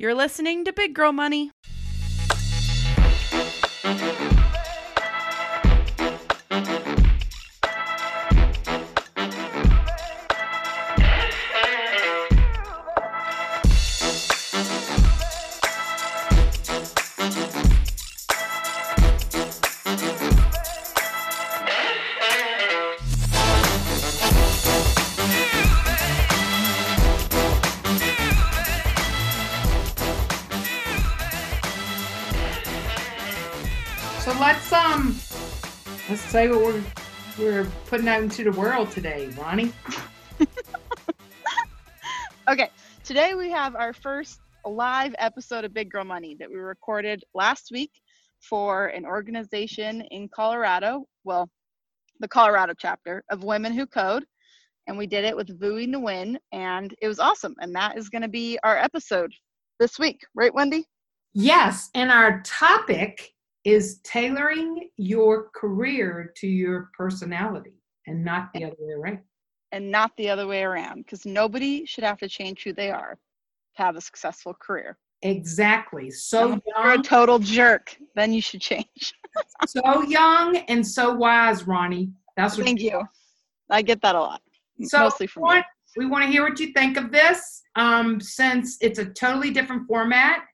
You're listening to Big Girl Money. Putting out into the world today, Ronnie. Okay, today we have our first live episode of Big Girl Money that we recorded last week for an organization in Colorado, well, the Colorado chapter of Women Who Code. And we did it with Vui Nguyen, and it was awesome. And that is going to be our episode this week, right, Wendy? Yes, and our topic is tailoring your career to your personality and not the other way around. And not the other way around, because nobody should have to change who they are to have a successful career. Exactly. So If you're a total jerk, then you should change. so young and so wise, Ronnie. That's what Thank you. I get that a lot, So mostly from what- we want to hear what you think of this. Um, since it's a totally different format,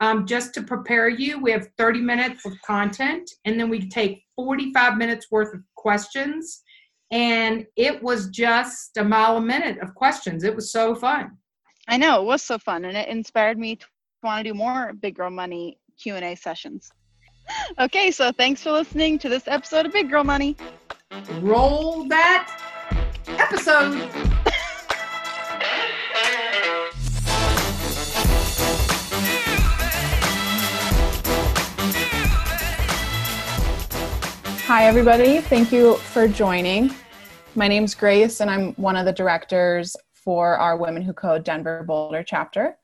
um, just to prepare you, we have 30 minutes of content, and then we take 45 minutes worth of questions. And it was just a mile a minute of questions. It was so fun. I know it was so fun, and it inspired me to want to do more Big Girl Money Q and A sessions. Okay, so thanks for listening to this episode of Big Girl Money. Roll that episode. Hi, everybody. Thank you for joining. My name's Grace, and I'm one of the directors for our Women Who Code Denver Boulder chapter.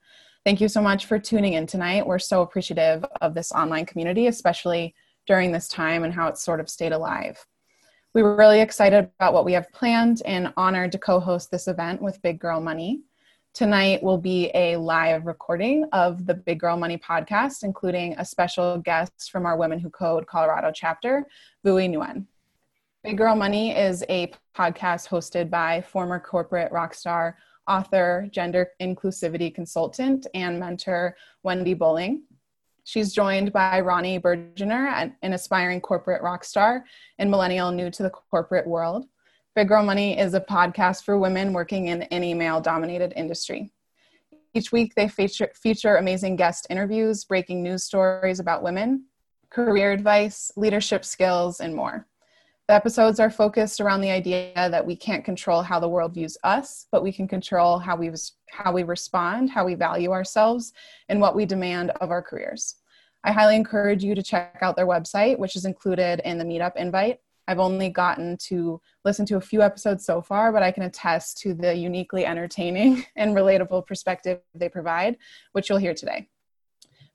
Thank you so much for tuning in tonight. We're so appreciative of this online community, especially during this time and how it's sort of stayed alive. We were really excited about what we have planned and honored to co host this event with Big Girl Money. Tonight will be a live recording of the Big Girl Money podcast, including a special guest from our Women Who Code Colorado chapter, Vui Nguyen. Big Girl Money is a podcast hosted by former corporate rock star, author, gender inclusivity consultant, and mentor Wendy Bowling. She's joined by Ronnie Bergener, an aspiring corporate rock star and millennial new to the corporate world. Big Girl Money is a podcast for women working in any male dominated industry. Each week, they feature, feature amazing guest interviews, breaking news stories about women, career advice, leadership skills, and more. The episodes are focused around the idea that we can't control how the world views us, but we can control how we, how we respond, how we value ourselves, and what we demand of our careers. I highly encourage you to check out their website, which is included in the meetup invite. I've only gotten to listen to a few episodes so far, but I can attest to the uniquely entertaining and relatable perspective they provide, which you'll hear today.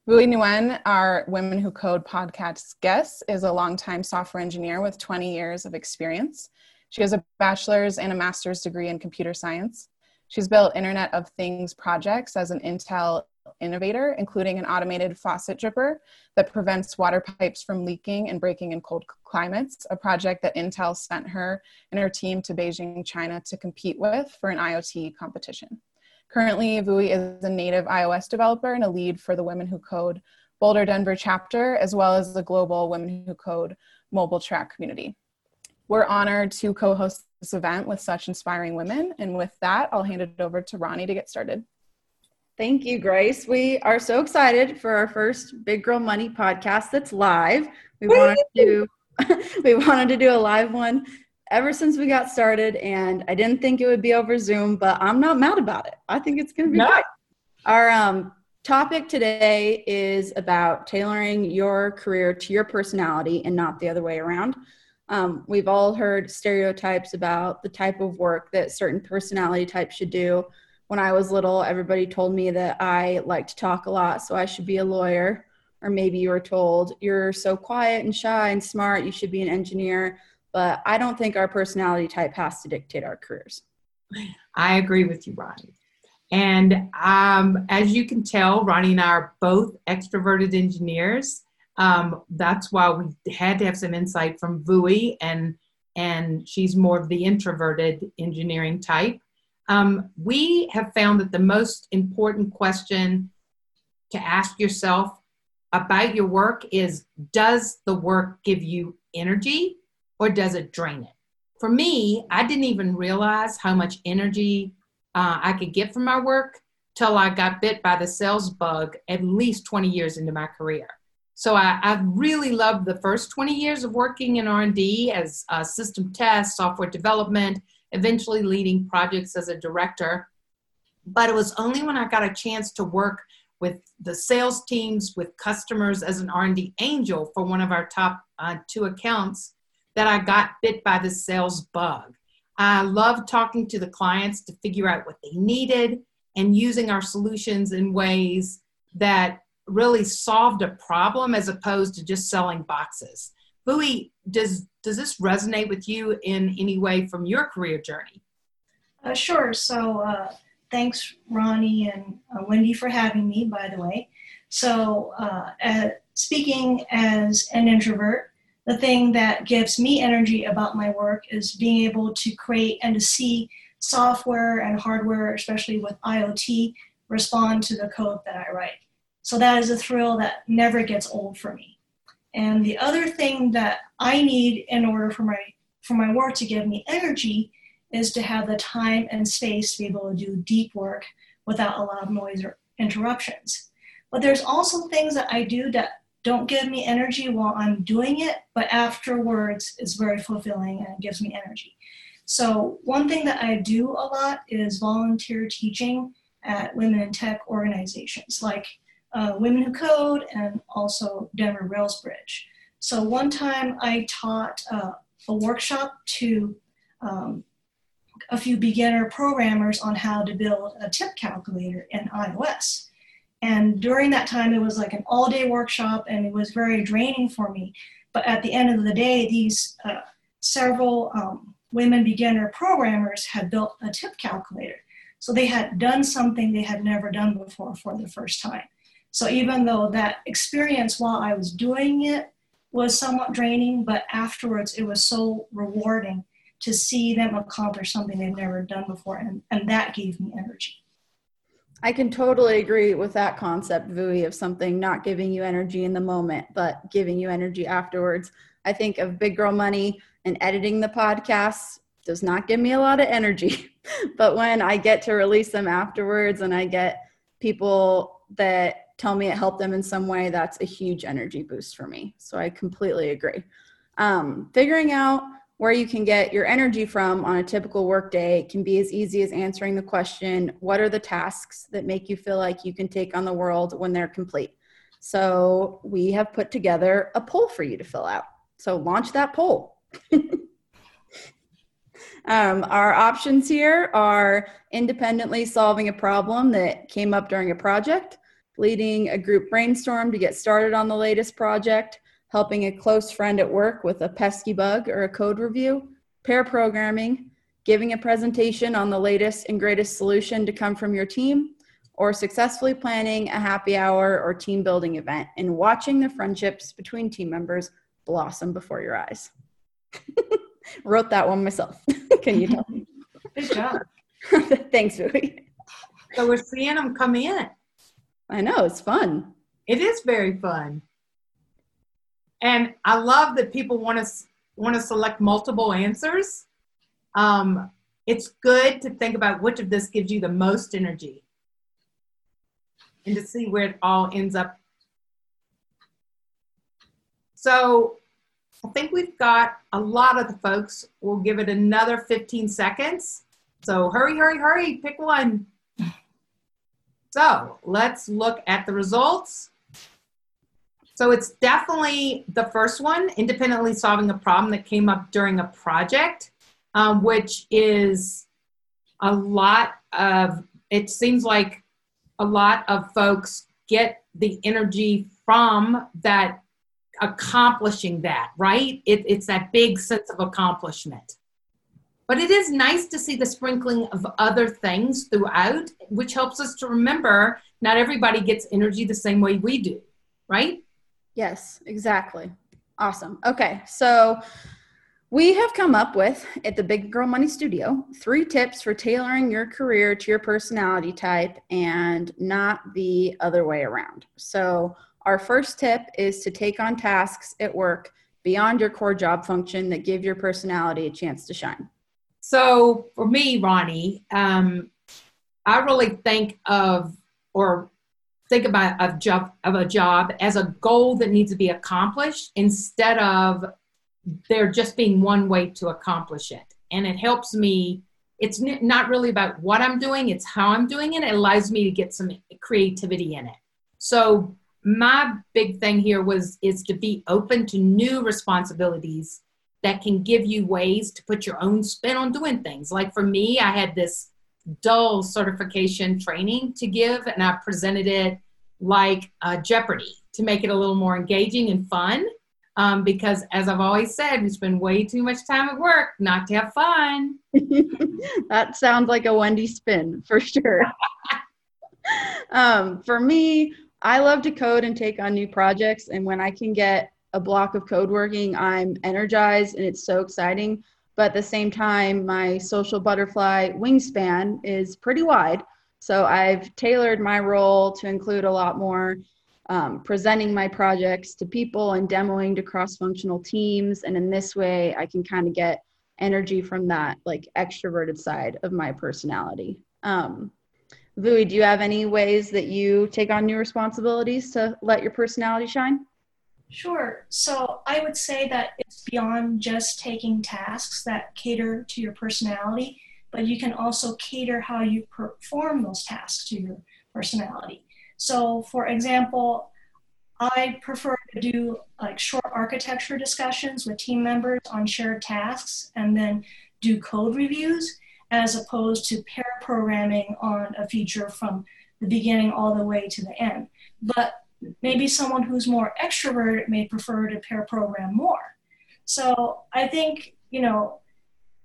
Vui Nguyen, our Women Who Code podcast guest, is a longtime software engineer with 20 years of experience. She has a bachelor's and a master's degree in computer science. She's built Internet of Things projects as an Intel innovator, including an automated faucet dripper that prevents water pipes from leaking and breaking in cold climates, a project that Intel sent her and her team to Beijing, China to compete with for an IoT competition. Currently, Vui is a native iOS developer and a lead for the Women Who Code Boulder Denver chapter, as well as the global Women Who Code mobile track community. We're honored to co host this event with such inspiring women. And with that, I'll hand it over to Ronnie to get started. Thank you, Grace. We are so excited for our first Big Girl Money podcast that's live. We wanted to do, we wanted to do a live one ever since we got started, and I didn't think it would be over Zoom, but I'm not mad about it. I think it's going to be No. great. Our um, topic today is about tailoring your career to your personality and not the other way around. Um, we've all heard stereotypes about the type of work that certain personality types should do when I was little, everybody told me that I like to talk a lot, so I should be a lawyer. Or maybe you were told, you're so quiet and shy and smart, you should be an engineer. But I don't think our personality type has to dictate our careers. I agree with you, Ronnie. And um, as you can tell, Ronnie and I are both extroverted engineers. Um, that's why we had to have some insight from Vui, and and she's more of the introverted engineering type. Um, we have found that the most important question to ask yourself about your work is Does the work give you energy or does it drain it? For me, I didn't even realize how much energy uh, I could get from my work till I got bit by the sales bug at least 20 years into my career. So I, I really loved the first 20 years of working in R&D as a system test, software development, eventually leading projects as a director. But it was only when I got a chance to work with the sales teams, with customers as an R&D angel for one of our top uh, two accounts that I got bit by the sales bug. I love talking to the clients to figure out what they needed and using our solutions in ways that really solved a problem as opposed to just selling boxes. Vui, does does this resonate with you in any way from your career journey? Uh, sure. So uh, thanks, Ronnie and uh, Wendy, for having me. By the way, so uh, speaking as an introvert, the thing that gives me energy about my work is being able to create and to see software and hardware, especially with IoT, respond to the code that I write. So that is a thrill that never gets old for me. And the other thing that I need in order for my for my work to give me energy is to have the time and space to be able to do deep work without a lot of noise or interruptions. But there's also things that I do that don't give me energy while I'm doing it, but afterwards it's very fulfilling and it gives me energy. So one thing that I do a lot is volunteer teaching at women in tech organizations like uh, Women Who Code and also Denver Rails Bridge. So one time I taught uh, a workshop to um, a few beginner programmers on how to build a tip calculator in iOS. And during that time, it was like an all day workshop and it was very draining for me. But at the end of the day, these uh, several um, women beginner programmers had built a tip calculator. So they had done something they had never done before for the first time. So even though that experience while I was doing it was somewhat draining, but afterwards it was so rewarding to see them accomplish something they've never done before. And, and that gave me energy. I can totally agree with that concept, Vui, of something not giving you energy in the moment, but giving you energy afterwards. I think of Big Girl Money and editing the podcasts does not give me a lot of energy. but when I get to release them afterwards and I get people that tell me it helped them in some way, that's a huge energy boost for me. So I completely agree. Um, figuring out where you can get your energy from on a typical workday can be as easy as answering the question what are the tasks that make you feel like you can take on the world when they're complete so we have put together a poll for you to fill out so launch that poll um, our options here are independently solving a problem that came up during a project leading a group brainstorm to get started on the latest project helping a close friend at work with a pesky bug or a code review, pair programming, giving a presentation on the latest and greatest solution to come from your team, or successfully planning a happy hour or team building event and watching the friendships between team members blossom before your eyes. Wrote that one myself. Can you tell me? Good job. Thanks, Vui. So we're seeing them come in. I know, it's fun. It is very fun. And I love that people want to want to select multiple answers. Um, it's good to think about which of this gives you the most energy and to see where it all ends up. So I think we've got a lot of the folks. We'll give it another 15 seconds. So hurry, hurry, hurry, pick one. So let's look at the results. So it's definitely the first one, independently solving a problem that came up during a project, um, which is a lot of, it seems like a lot of folks get the energy from that accomplishing that, right? It, it's that big sense of accomplishment. But it is nice to see the sprinkling of other things throughout, which helps us to remember not everybody gets energy the same way we do, right? Yes, exactly. Awesome. Okay, so we have come up with at the Big Girl Money Studio three tips for tailoring your career to your personality type and not the other way around. So, our first tip is to take on tasks at work beyond your core job function that give your personality a chance to shine. So for me, Ronnie, um, I really think of or think about a job of a job as a goal that needs to be accomplished instead of there just being one way to accomplish it. And it helps me. It's not really about what I'm doing; it's how I'm doing it. It allows me to get some creativity in it. So my big thing here was is to be open to new responsibilities that can give you ways to put your own spin on doing things. Like for me, I had this dull certification training to give, and I presented it like uh, Jeopardy to make it a little more engaging and fun. Um, because as I've always said, we spend way too much time at work not to have fun. that sounds like a Wendy spin for sure. um, for me, I love to code and take on new projects, and when I can get a block of code working, I'm energized and it's so exciting. But at the same time, my social butterfly wingspan is pretty wide. So I've tailored my role to include a lot more um, presenting my projects to people and demoing to cross functional teams. And in this way, I can kind of get energy from that like extroverted side of my personality. Um, Vui, do you have any ways that you take on new responsibilities to let your personality shine? Sure. So I would say that it's beyond just taking tasks that cater to your personality, but you can also cater how you perform those tasks to your personality. So, for example, I prefer to do like short architecture discussions with team members on shared tasks and then do code reviews as opposed to pair programming on a feature from the beginning all the way to the end. But maybe someone who's more extroverted may prefer to pair program more. So I think, you know,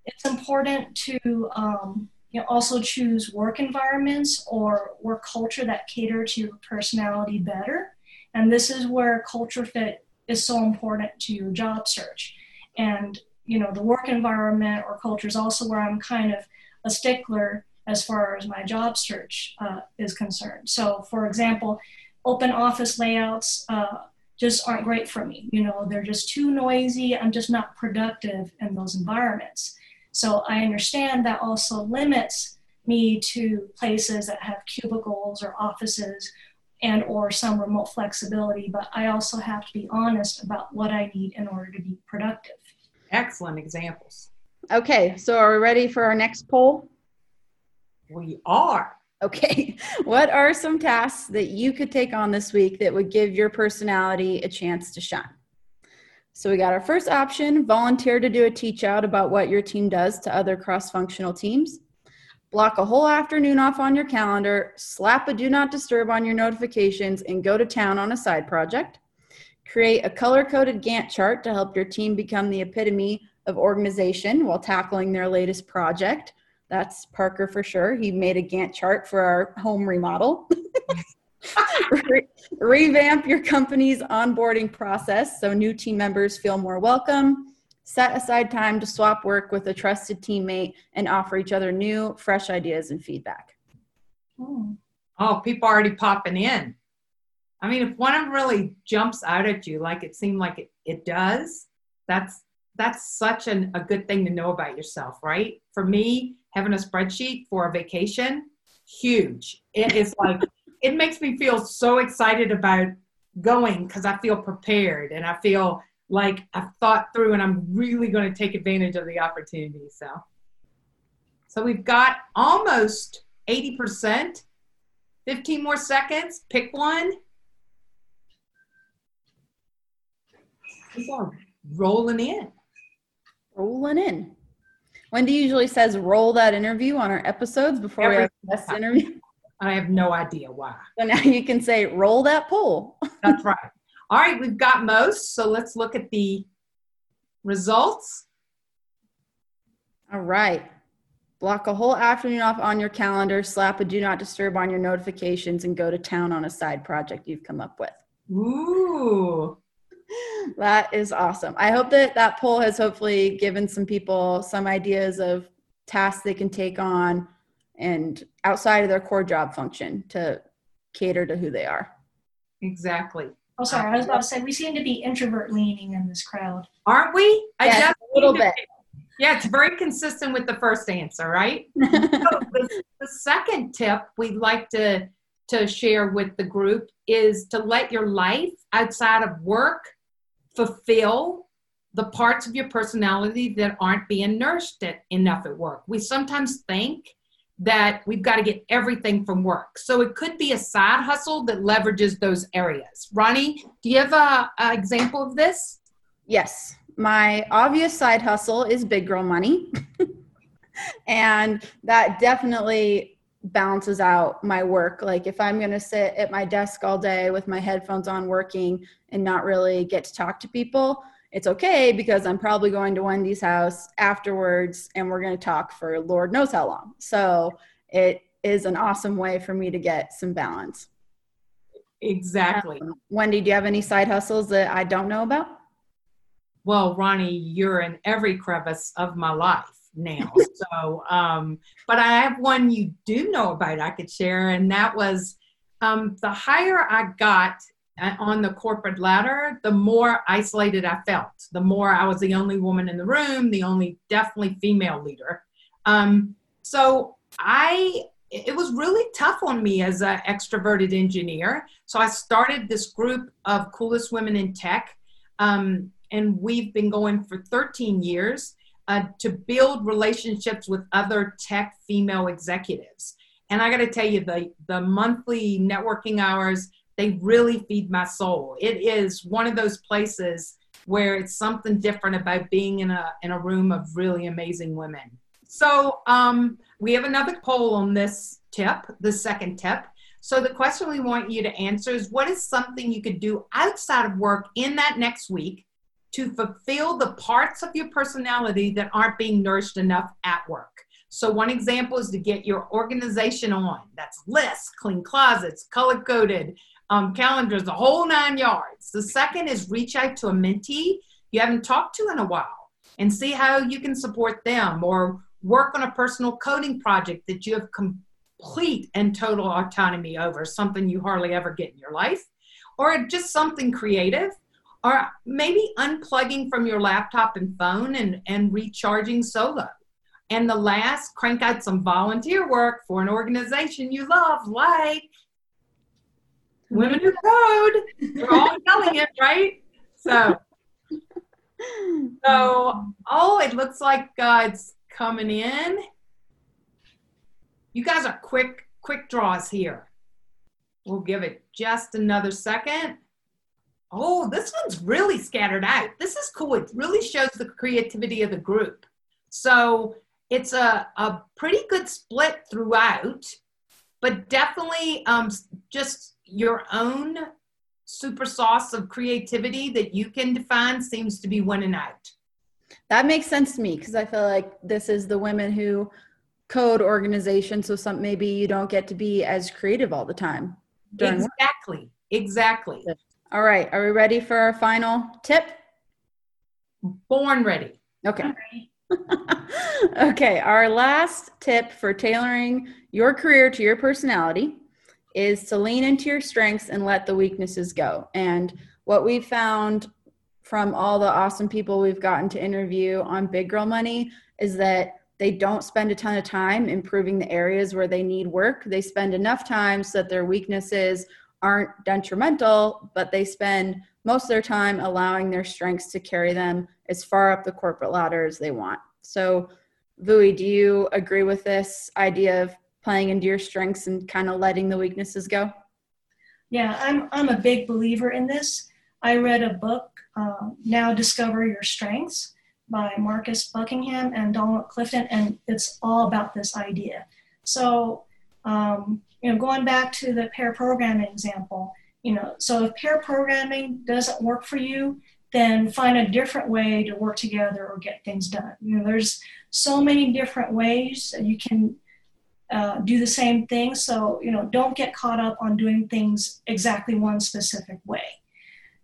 it's important to um, you know, also choose work environments or work culture that cater to your personality better. And this is where culture fit is so important to your job search. And, you know, the work environment or culture is also where I'm kind of a stickler as far as my job search uh, is concerned. So, for example, open office layouts uh, just aren't great for me. You know, they're just too noisy. I'm just not productive in those environments. So I understand that also limits me to places that have cubicles or offices and or some remote flexibility but i also have to be honest about what i need in order to be productive excellent examples okay so are we ready for our next poll we are Okay, what are some tasks that you could take on this week that would give your personality a chance to shine? So we got our first option volunteer to do a teach out about what your team does to other cross functional teams. Block a whole afternoon off on your calendar, slap a do not disturb on your notifications, and go to town on a side project. Create a color coded Gantt chart to help your team become the epitome of organization while tackling their latest project. That's Parker for sure. He made a Gantt chart for our home remodel. Re- revamp your company's onboarding process so new team members feel more welcome. Set aside time to swap work with a trusted teammate and offer each other new, fresh ideas and feedback. Oh, oh people already popping in. I mean, if one of them really jumps out at you like it seemed like it, it does, that's that's such an, a good thing to know about yourself, right? For me, having a spreadsheet for a vacation, huge. It is like, it makes me feel so excited about going because I feel prepared and I feel like I've thought through and I'm really going to take advantage of the opportunity. So, so we've got almost 80%. 15 more seconds. Pick one. Rolling in. Rolling in. Wendy usually says roll that interview on our episodes before Every we have the best interview. I have no idea why. So now you can say roll that poll. That's right. All right, we've got most. So let's look at the results. All right. Block a whole afternoon off on your calendar, slap a do not disturb on your notifications, and go to town on a side project you've come up with. Ooh. That is awesome. I hope that that poll has hopefully given some people some ideas of tasks they can take on and outside of their core job function to cater to who they are. Exactly. Oh, sorry, I was about to say we seem to be introvert leaning in this crowd. Aren't we? I Yes, just a little bit. Yeah, it's very consistent with the first answer, right? So the, the second tip we'd like to to share with the group is to let your life outside of work fulfill the parts of your personality that aren't being nourished at, enough at work. We sometimes think that we've got to get everything from work. So it could be a side hustle that leverages those areas. Ronnie, do you have a, a example of this? Yes, my obvious side hustle is big girl money. and that definitely balances out my work. Like if I'm going to sit at my desk all day with my headphones on working and not really get to talk to people, it's okay because I'm probably going to Wendy's house afterwards and we're going to talk for Lord knows how long. So it is an awesome way for me to get some balance. Exactly. Um, Wendy, do you have any side hustles that I don't know about? well, Ronnie, you're in every crevice of my life now. so, um, but I have one you do know about I could share, and that was um, the higher I got uh, on the corporate ladder, the more isolated I felt, the more I was the only woman in the room, the only definitely female leader. Um, so I it was really tough on me as an extroverted engineer. So I started this group of coolest women in tech. Um, and we've been going for 13 years uh, to build relationships with other tech female executives. And I got to tell you, the the monthly networking hours they really feed my soul. It is one of those places where it's something different about being in a in a room of really amazing women. So um, we have another poll on this tip, the second tip. So the question we want you to answer is what is something you could do outside of work in that next week to fulfill the parts of your personality that aren't being nourished enough at work. So one example is to get your organization on. That's lists, clean closets, color coded, um, calendars, the whole nine yards. The second is reach out to a mentee you haven't talked to in a while and see how you can support them or work on a personal coding project that you have complete and total autonomy over, something you hardly ever get in your life, or just something creative or maybe unplugging from your laptop and phone and, and recharging solo. And the last, crank out some volunteer work for an organization you love, like Women Who Code. We're all telling it, right? So, so oh, it looks like uh, it's coming in. You guys are quick, quick draws here. We'll give it just another second. Oh, this one's really scattered out. This is cool. It really shows the creativity of the group. So it's a, a pretty good split throughout, but definitely um, just your own super sauce of creativity that you can define seems to be winning out. That makes sense to me because I feel like this is the women who code organization. So some maybe you don't get to be as creative all the time. Exactly. Work. Exactly. All right. Are we ready for our final tip? Born ready. Okay. okay. Our last tip for tailoring your career to your personality is to lean into your strengths and let the weaknesses go. And what we found from all the awesome people we've gotten to interview on Big Girl Money is that they don't spend a ton of time improving the areas where they need work. They spend enough time so that their weaknesses aren't detrimental, but they spend most of their time allowing their strengths to carry them as far up the corporate ladder as they want. So, Vui, do you agree with this idea of playing into your strengths and kind of letting the weaknesses go? Yeah, I'm I'm a big believer in this. I read a book, uh, Now Discover Your Strengths, by Marcus Buckingham and Donald Clifton, and it's all about this idea. So um, you know, going back to the pair programming example, you know, so if pair programming doesn't work for you, then find a different way to work together or get things done. You know, there's so many different ways you can uh, do the same thing. So, you know, don't get caught up on doing things exactly one specific way.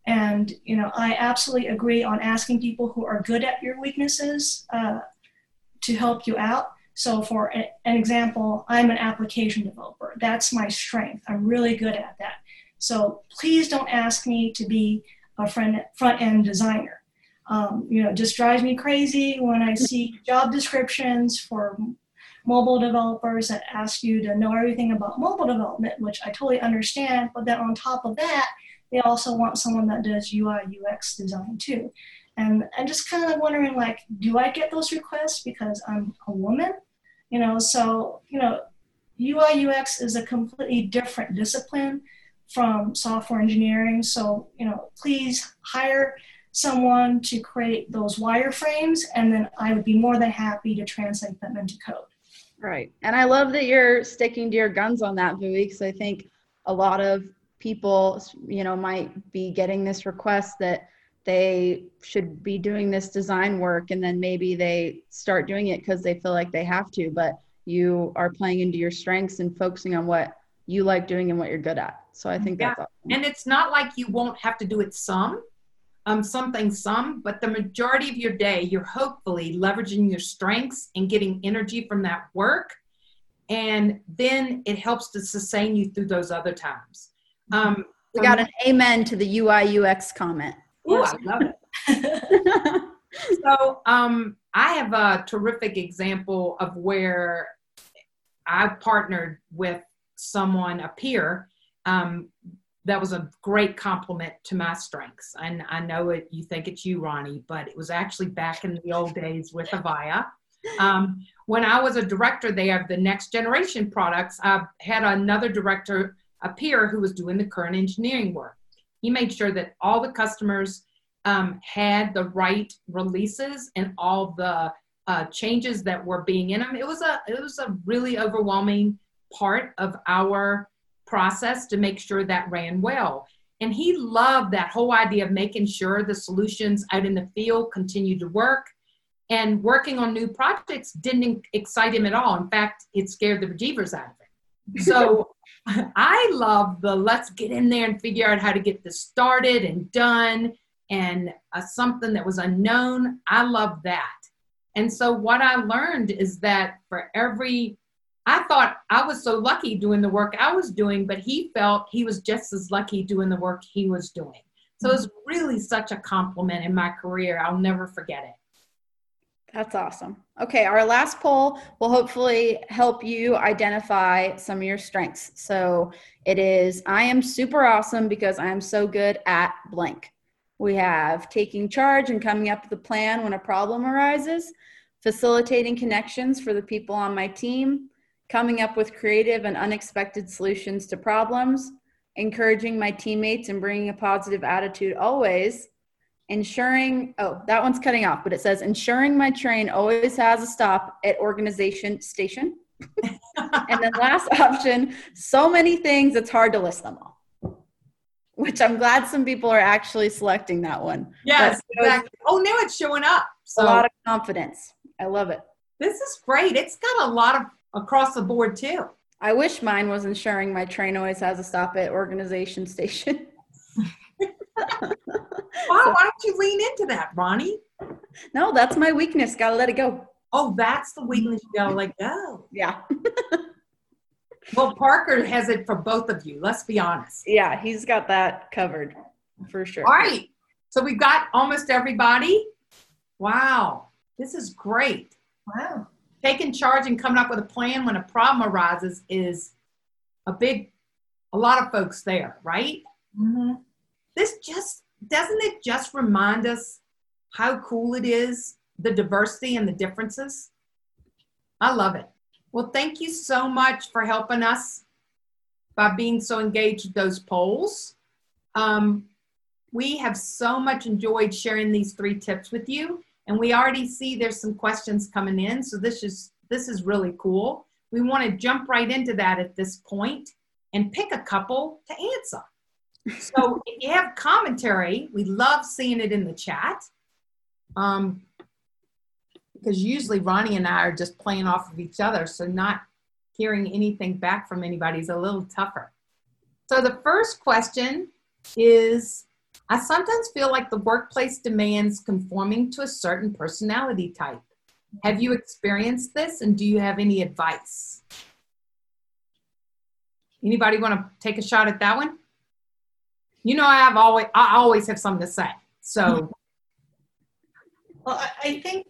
And, you know, I absolutely agree on asking people who are good at your weaknesses uh, to help you out. So, for a, an example, I'm an application developer. That's my strength. I'm really good at that. So, please don't ask me to be a front end designer. Um, you know, it just drives me crazy when I see job descriptions for mobile developers that ask you to know everything about mobile development, which I totally understand. But then on top of that, they also want someone that does UI UX design too. And I'm just kind of wondering, like, do I get those requests because I'm a woman? You know, so you know, UI UX is a completely different discipline from software engineering. So you know, please hire someone to create those wireframes, and then I would be more than happy to translate them into code. Right. And I love that you're sticking to your guns on that, Vui, because I think a lot of people, you know, might be getting this request that they should be doing this design work and then maybe they start doing it because they feel like they have to, but you are playing into your strengths and focusing on what you like doing and what you're good at. So I think yeah. that's awesome. And it's not like you won't have to do it some um, something some, but the majority of your day, you're hopefully leveraging your strengths and getting energy from that work. And then it helps to sustain you through those other times. Um, we got an amen to the UI UX comment. Oh, I love it. so um, I have a terrific example of where I partnered with someone, a peer, um, that was a great compliment to my strengths. And I know it, you think it's you, Ronnie, but it was actually back in the old days with Avaya. Um, when I was a director there of the next generation products, I had another director, a peer, who was doing the current engineering work. He made sure that all the customers um, had the right releases and all the uh, changes that were being in them. It was a it was a really overwhelming part of our process to make sure that ran well. And he loved that whole idea of making sure the solutions out in the field continued to work. And working on new projects didn't excite him at all. In fact, it scared the bejeebers out of him. So I love the let's get in there and figure out how to get this started and done and uh, something that was unknown. I love that. And so what I learned is that for every I thought I was so lucky doing the work I was doing, but he felt he was just as lucky doing the work he was doing. So it's really such a compliment in my career. I'll never forget it. That's awesome. Okay, our last poll will hopefully help you identify some of your strengths. So it is I am super awesome because I am so good at blank. We have taking charge and coming up with a plan when a problem arises, facilitating connections for the people on my team, coming up with creative and unexpected solutions to problems, encouraging my teammates and bringing a positive attitude always, ensuring, oh, that one's cutting off, but it says ensuring my train always has a stop at organization station. and then last option, so many things it's hard to list them all. Which I'm glad some people are actually selecting that one. Yes, exactly. Oh, now it's showing up. So. A lot of confidence. I love it. This is great. It's got a lot of across the board too. I wish mine was ensuring my train always has a stop at organization station. why, why don't you lean into that, Ronnie? No, that's my weakness. Gotta let it go. Oh, that's the weakness you gotta let go. Yeah. well, Parker has it for both of you. Let's be honest. Yeah, he's got that covered for sure. All right. So we've got almost everybody. Wow. This is great. Wow taking charge and coming up with a plan when a problem arises is a big a lot of folks there right mm-hmm. This just doesn't it just remind us how cool it is the diversity and the differences i love it well thank you so much for helping us by being so engaged with those polls um, we have so much enjoyed sharing these three tips with you and we already see there's some questions coming in. So this is, this is really cool. We want to jump right into that at this point and pick a couple to answer. So if you have commentary, we love seeing it in the chat. Um, because usually Ronnie and I are just playing off of each other, so not hearing anything back from anybody is a little tougher. So the first question is I sometimes feel like the workplace demands conforming to a certain personality type. Have you experienced this and do you have any advice? Anybody want to take a shot at that one? You know, I have always I always have something to say. So Well, I, think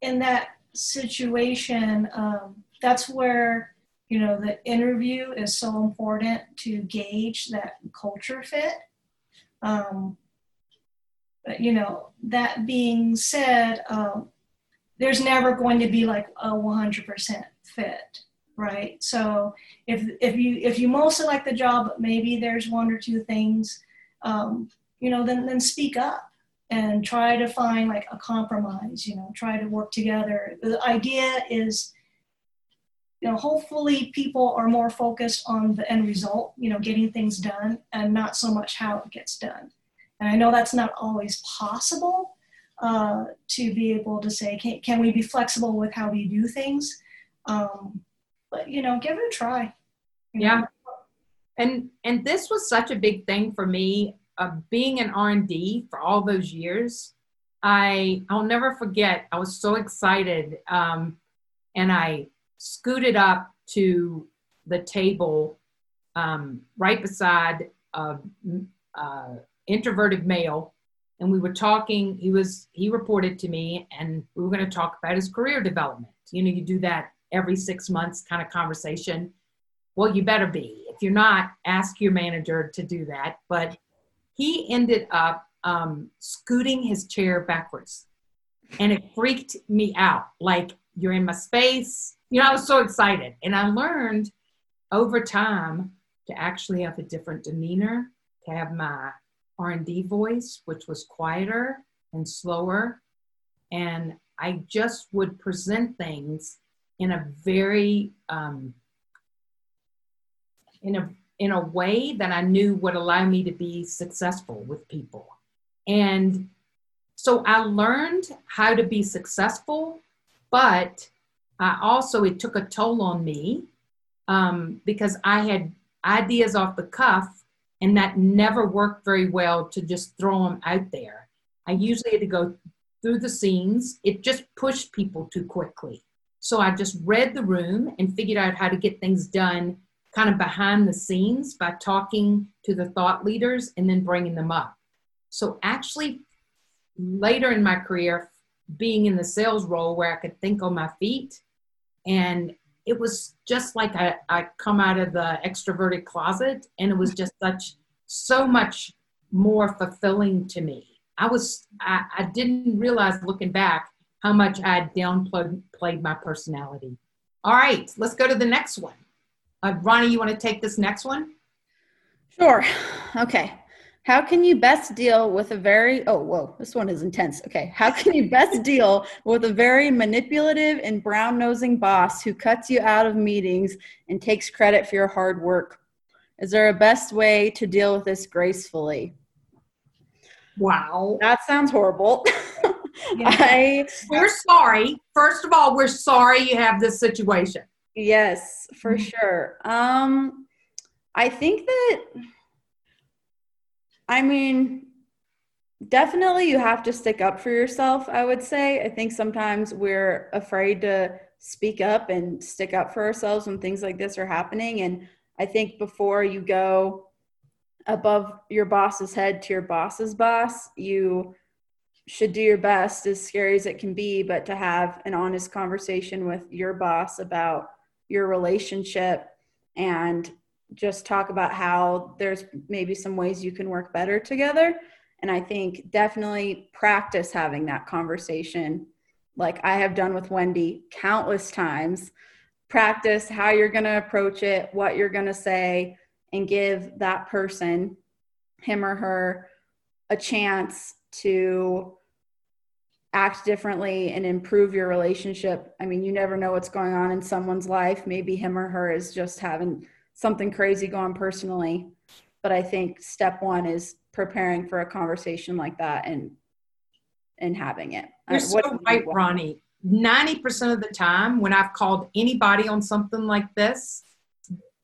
in that situation, um, that's where you know the interview is so important to gauge that culture fit. Um, but you know, that being said, um, there's never going to be like a 100% fit, right? So if if you if you mostly like the job, but maybe there's one or two things, um, you know, then then speak up and try to find like a compromise. You know, try to work together. The idea is you know, hopefully people are more focused on the end result, you know, getting things done and not so much how it gets done. And I know that's not always possible uh, to be able to say, can, can we be flexible with how we do things? Um, you know, give it a try. you know. Yeah. and and this was such a big thing for me uh, being an r&d for all those years i i'll never forget i was so excited um, and i scooted up to the table um, right beside a, a introverted male and we were talking he was he reported to me and we were going to talk about his career development you know you do that every six months kind of conversation. Well you better be. If you're not ask your manager to do that. But he ended up um, scooting his chair backwards. And it freaked me out. Like you're in my space. You know i was so excited. And i learned over time to actually have a different demeanor to have my r&d voice which was quieter and slower. And i just would present things in a very um, in a in a way that I knew would allow me to be successful with people. And so I learned how to be successful, but I also, it took a toll on me um, because I had ideas off the cuff and that never worked very well to just throw them out there. I usually had to go through the scenes. It just pushed people too quickly. So I just read the room and figured out how to get things done kind of behind the scenes by talking to the thought leaders and then bringing them up. So, actually, later in my career, being in the sales role where I could think on my feet, and it was just like I, I come out of the extroverted closet, and it was just such so much more fulfilling to me. I was I, I didn't realize looking back how much I downplayed my personality. All right, let's go to the next one. Uh, Ronnie, you want to take this next one? Sure. Okay. How can you best deal with a very, oh, whoa, this one is intense. Okay. How can you best deal with a very manipulative and brown nosing boss who cuts you out of meetings and takes credit for your hard work? Is there a best way to deal with this gracefully? Wow. That sounds horrible. I, We're sorry. First of all, we're sorry you have this situation. Yes, for Mhm. sure. Um, I think that, I mean, definitely you have to stick up for yourself, I would say. I think sometimes we're afraid to speak up and stick up for ourselves when things like this are happening. And I think before you go above your boss's head to your boss's boss, you should do your best, as scary as it can be, but to have an honest conversation with your boss about your relationship and just talk about how there's maybe some ways you can work better together. And I think definitely practice having that conversation, like I have done with Wendy countless times. Practice how you're going to approach it, what you're going to say, and give that person, him or her, a chance to act differently and improve your relationship. I mean, you never know what's going on in someone's life. Maybe him or her is just having something crazy going personally. but I think step one is preparing for a conversation like that and and having it. You're Uh, so you right, want? Ronnie. 90% of the time when I've called anybody on something like this,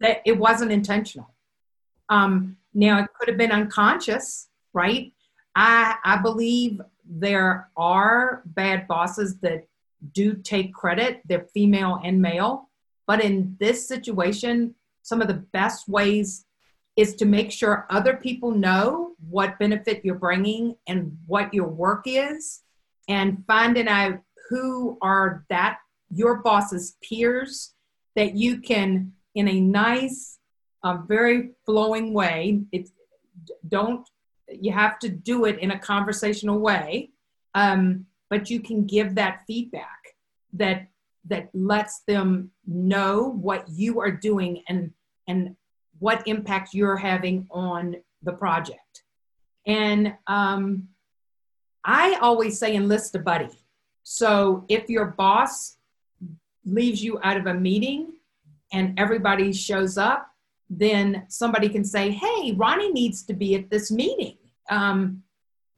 that it wasn't intentional. Um, now it could have been unconscious, right? I I believe there are bad bosses that do take credit, they're female and male. But in this situation, some of the best ways is to make sure other people know what benefit you're bringing and what your work is and finding out who are that your boss's peers that you can in a nice uh, very flowing way it's don't you have to do it in a conversational way um, but you can give that feedback that that lets them know what you are doing and and what impact you're having on the project. And um, i always say enlist a buddy. So if your boss leaves you out of a meeting and everybody shows up then somebody can say hey ronnie needs to be at this meeting. Um,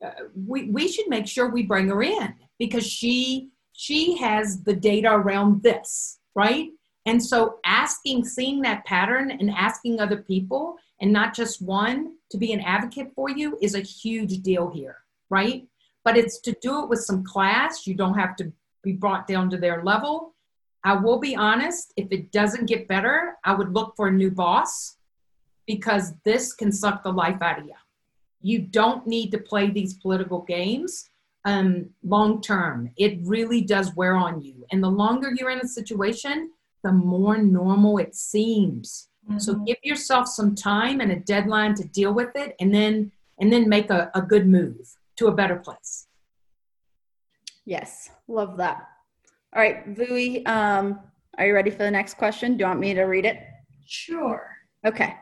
uh, we, we should make sure we bring her in because she she has the data around this right? And so asking seeing that pattern and asking other people and not just one to be an advocate for you is a huge deal here right? But it's to do it with some class. You don't have to be brought down to their level i will be honest if it doesn't get better i would look for a new boss because this can suck the life out of you you don't need to play these political games um, long term. It really does wear on you. And the longer you're in a situation, the more normal it seems. So Mhm. give yourself some time and a deadline to deal with it and then and then make a, a good move to a better place. Yes, love that. All right, Vui, um, are you ready for the next question? Do you want me to read it? Sure. Okay.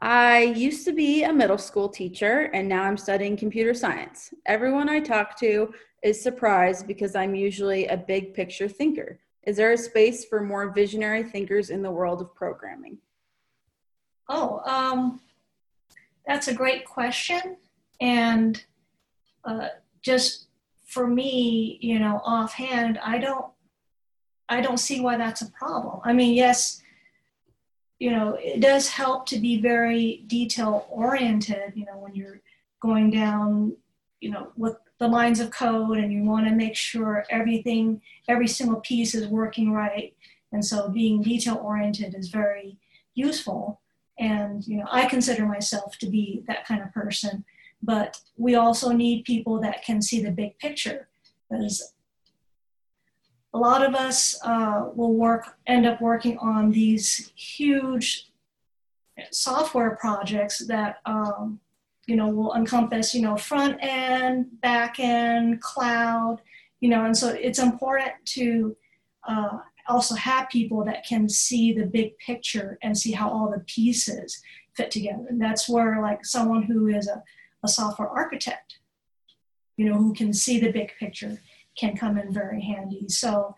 I used to be a middle school teacher and now I'm studying computer science. Everyone I talk to is surprised because I'm usually a big picture thinker. Is there a space for more visionary thinkers in the world of programming? Oh, um, that's a great question. And uh, just for me, you know, offhand, I don't, I don't see why that's a problem. I mean, yes, you know, it does help to be very detail oriented. You know, when you're going down, you know, with the lines of code, and you want to make sure everything, every single piece is working right. And so, being detail oriented is very useful and you know i consider myself to be that kind of person but we also need people that can see the big picture because a lot of us uh, will work end up working on these huge software projects that um, you know will encompass you know front end back end cloud you know and so it's important to uh, also have people that can see the big picture and see how all the pieces fit together. And that's where like someone who is a, a software architect, you know, who can see the big picture can come in very handy. So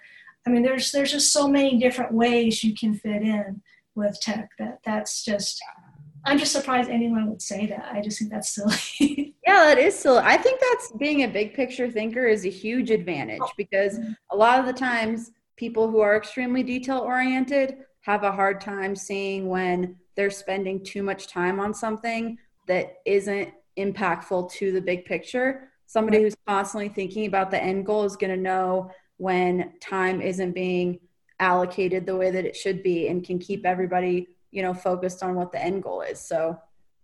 I mean there's there's just so many different ways you can fit in with tech that that's just I'm just surprised anyone would say that. I just think that's silly. Yeah, that is still. I think that's being a big picture thinker is a huge advantage oh. because a lot of the times people who are extremely detail oriented have a hard time seeing when they're spending too much time on something that isn't impactful to the big picture. Somebody who's constantly thinking about the end goal is going to know when time isn't being allocated the way that it should be and can keep everybody, you know, focused on what the end goal is. So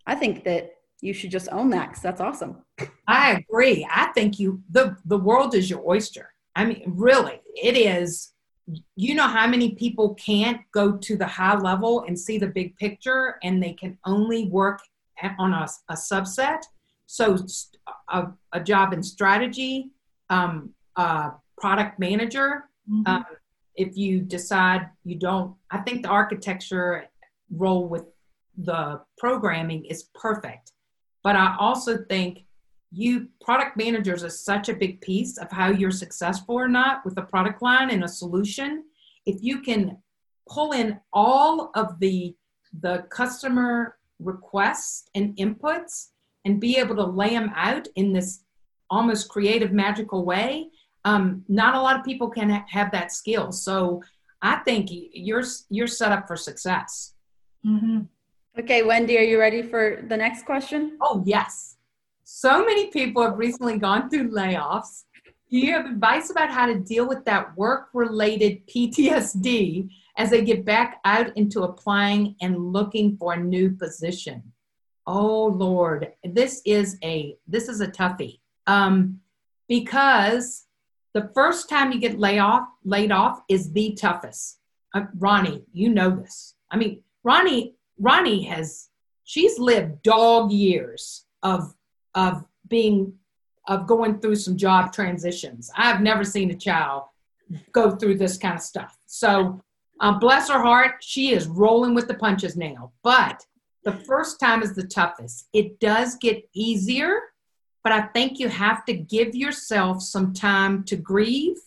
I think that you should just own that because that's awesome. I agree. I think you the the world is your oyster. I mean, really, it is. You know how many people can't go to the high level and see the big picture, and they can only work on a, a subset. So, a job in strategy, um, uh, product manager. Um, if you decide you don't, I think the architecture role with the programming is perfect. But I also think you product managers are such a big piece of how you're successful or not with a product line and a solution. If you can pull in all of the the customer requests and inputs and be able to lay them out in this almost creative, magical way, um, not a lot of people can ha- have that skill. So I think you're you're set up for success. Mm-hmm. Okay, Wendy, are you ready for the next question? Oh yes. So many people have recently gone through layoffs. You have advice about how to deal with that work-related PTSD as they get back out into applying and looking for a new position? Oh Lord, this is a this is a toughie. Um, because the first time you get laid off, laid off is the toughest. Uh, Ronnie, you know this. I mean, Ronnie, Ronnie has she's lived dog years of of being of going through some job transitions. I've never seen a child go through this kind of stuff. So, um, bless her heart, she is rolling with the punches now. But the first time is the toughest. It does get easier, but I think you have to give yourself some time to grieve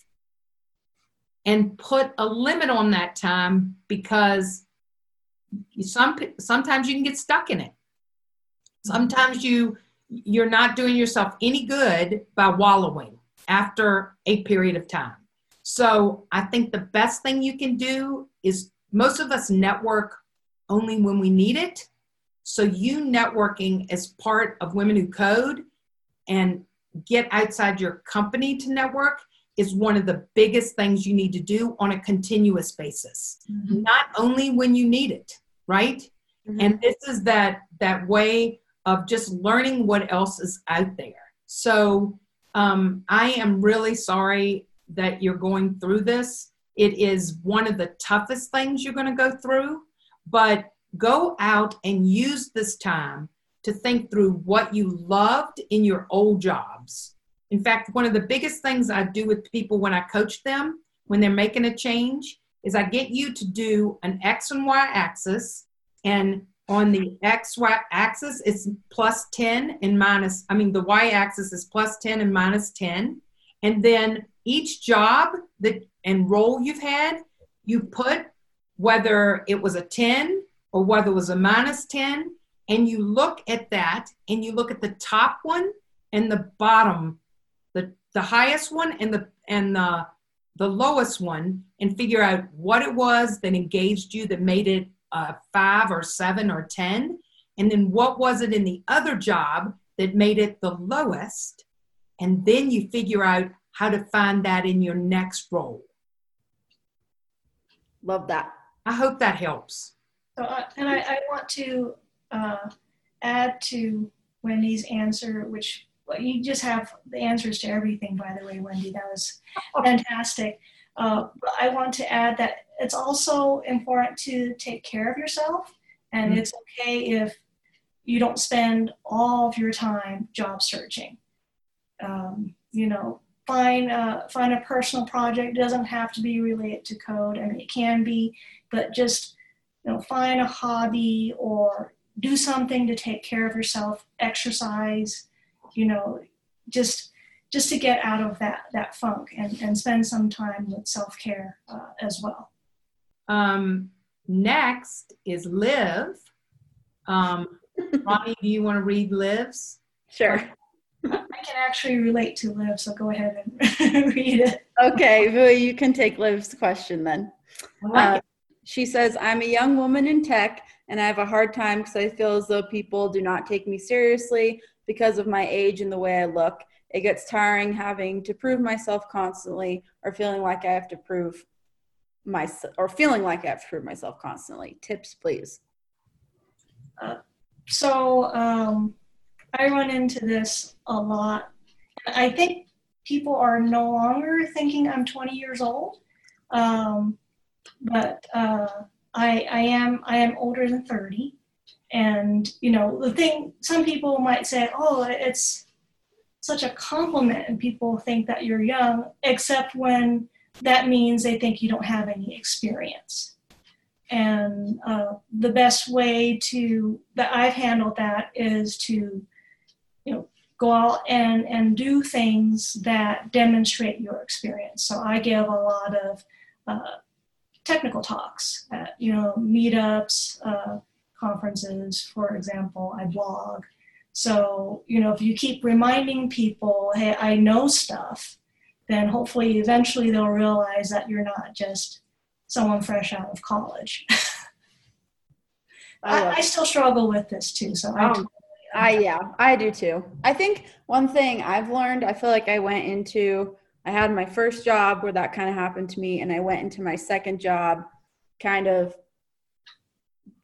and put a limit on that time because some sometimes you can get stuck in it. Sometimes you you're not doing yourself any good by wallowing after a period of time. So I think the best thing you can do is most of us network only when we need it. So you networking as part of Women Who Code and get outside your company to network is one of the biggest things you need to do on a continuous basis. Mm-hmm. Not only when you need it, right? Mm-hmm. And this is that that way of just learning what else is out there. So um, I am really sorry that you're going through this. It is one of the toughest things you're going to go through, but go out and use this time to think through what you loved in your old jobs. In fact, one of the biggest things I do with people when I coach them, when they're making a change, is I get you to do an X and Y axis and on the x y axis it's plus 10 and minus i mean the y axis is plus 10 and minus 10 and then each job that and role you've had you put whether it was a 10 or whether it was a minus 10 and you look at that and you look at the top one and the bottom the the highest one and the and the the lowest one and figure out what it was that engaged you that made it uh, five or seven or 10? And then what was it in the other job that made it the lowest? And then you figure out how to find that in your next role. Love that. I hope that helps. So, uh, and I, I, want to uh, add to Wendy's answer, which well, you just have the answers to everything, by the way, Wendy. That was fantastic. Uh, I want to add that it's also important to take care of yourself, and mm-hmm. it's okay if you don't spend all of your time job searching. Um, you know, find a, find a personal project. It doesn't have to be related to code. I mean, it can be, but just you know, find a hobby or do something to take care of yourself. Exercise. You know, just just to get out of that that funk and, and spend some time with self-care uh, as well um, next is Liv. um, ronnie do you want to read liv's sure. I can actually relate to liv so go ahead and read it. Okay well, you can take liv's question then. Like uh, she says i'm a young woman in tech and i have a hard time because i feel as though people do not take me seriously because of my age and the way i look. It gets tiring having to prove myself constantly or feeling like I have to prove myself or feeling like I have to prove myself constantly. Tips, please. Uh, so um, I run into this a lot. I think people are no longer thinking I'm 20 years old, um, but uh, I, I am I am older than 30, and you know the thing. Some people might say, "Oh, it's such a compliment and people think that you're young, except when that means they think you don't have any experience. And uh, the best way to that I've handled that is to, you know, go out and and do things that demonstrate your experience. So I give a lot of uh, technical talks at you know meetups, uh, conferences, for example, I blog. So, you know, if you keep reminding people, hey, I know stuff, then hopefully eventually they'll realize that you're not just someone fresh out of college. I I, I still struggle with this too. So I, Oh, I yeah, I do too. I think one thing I've learned, I feel like I went into I had my first job where that kind of happened to me and I went into my second job kind of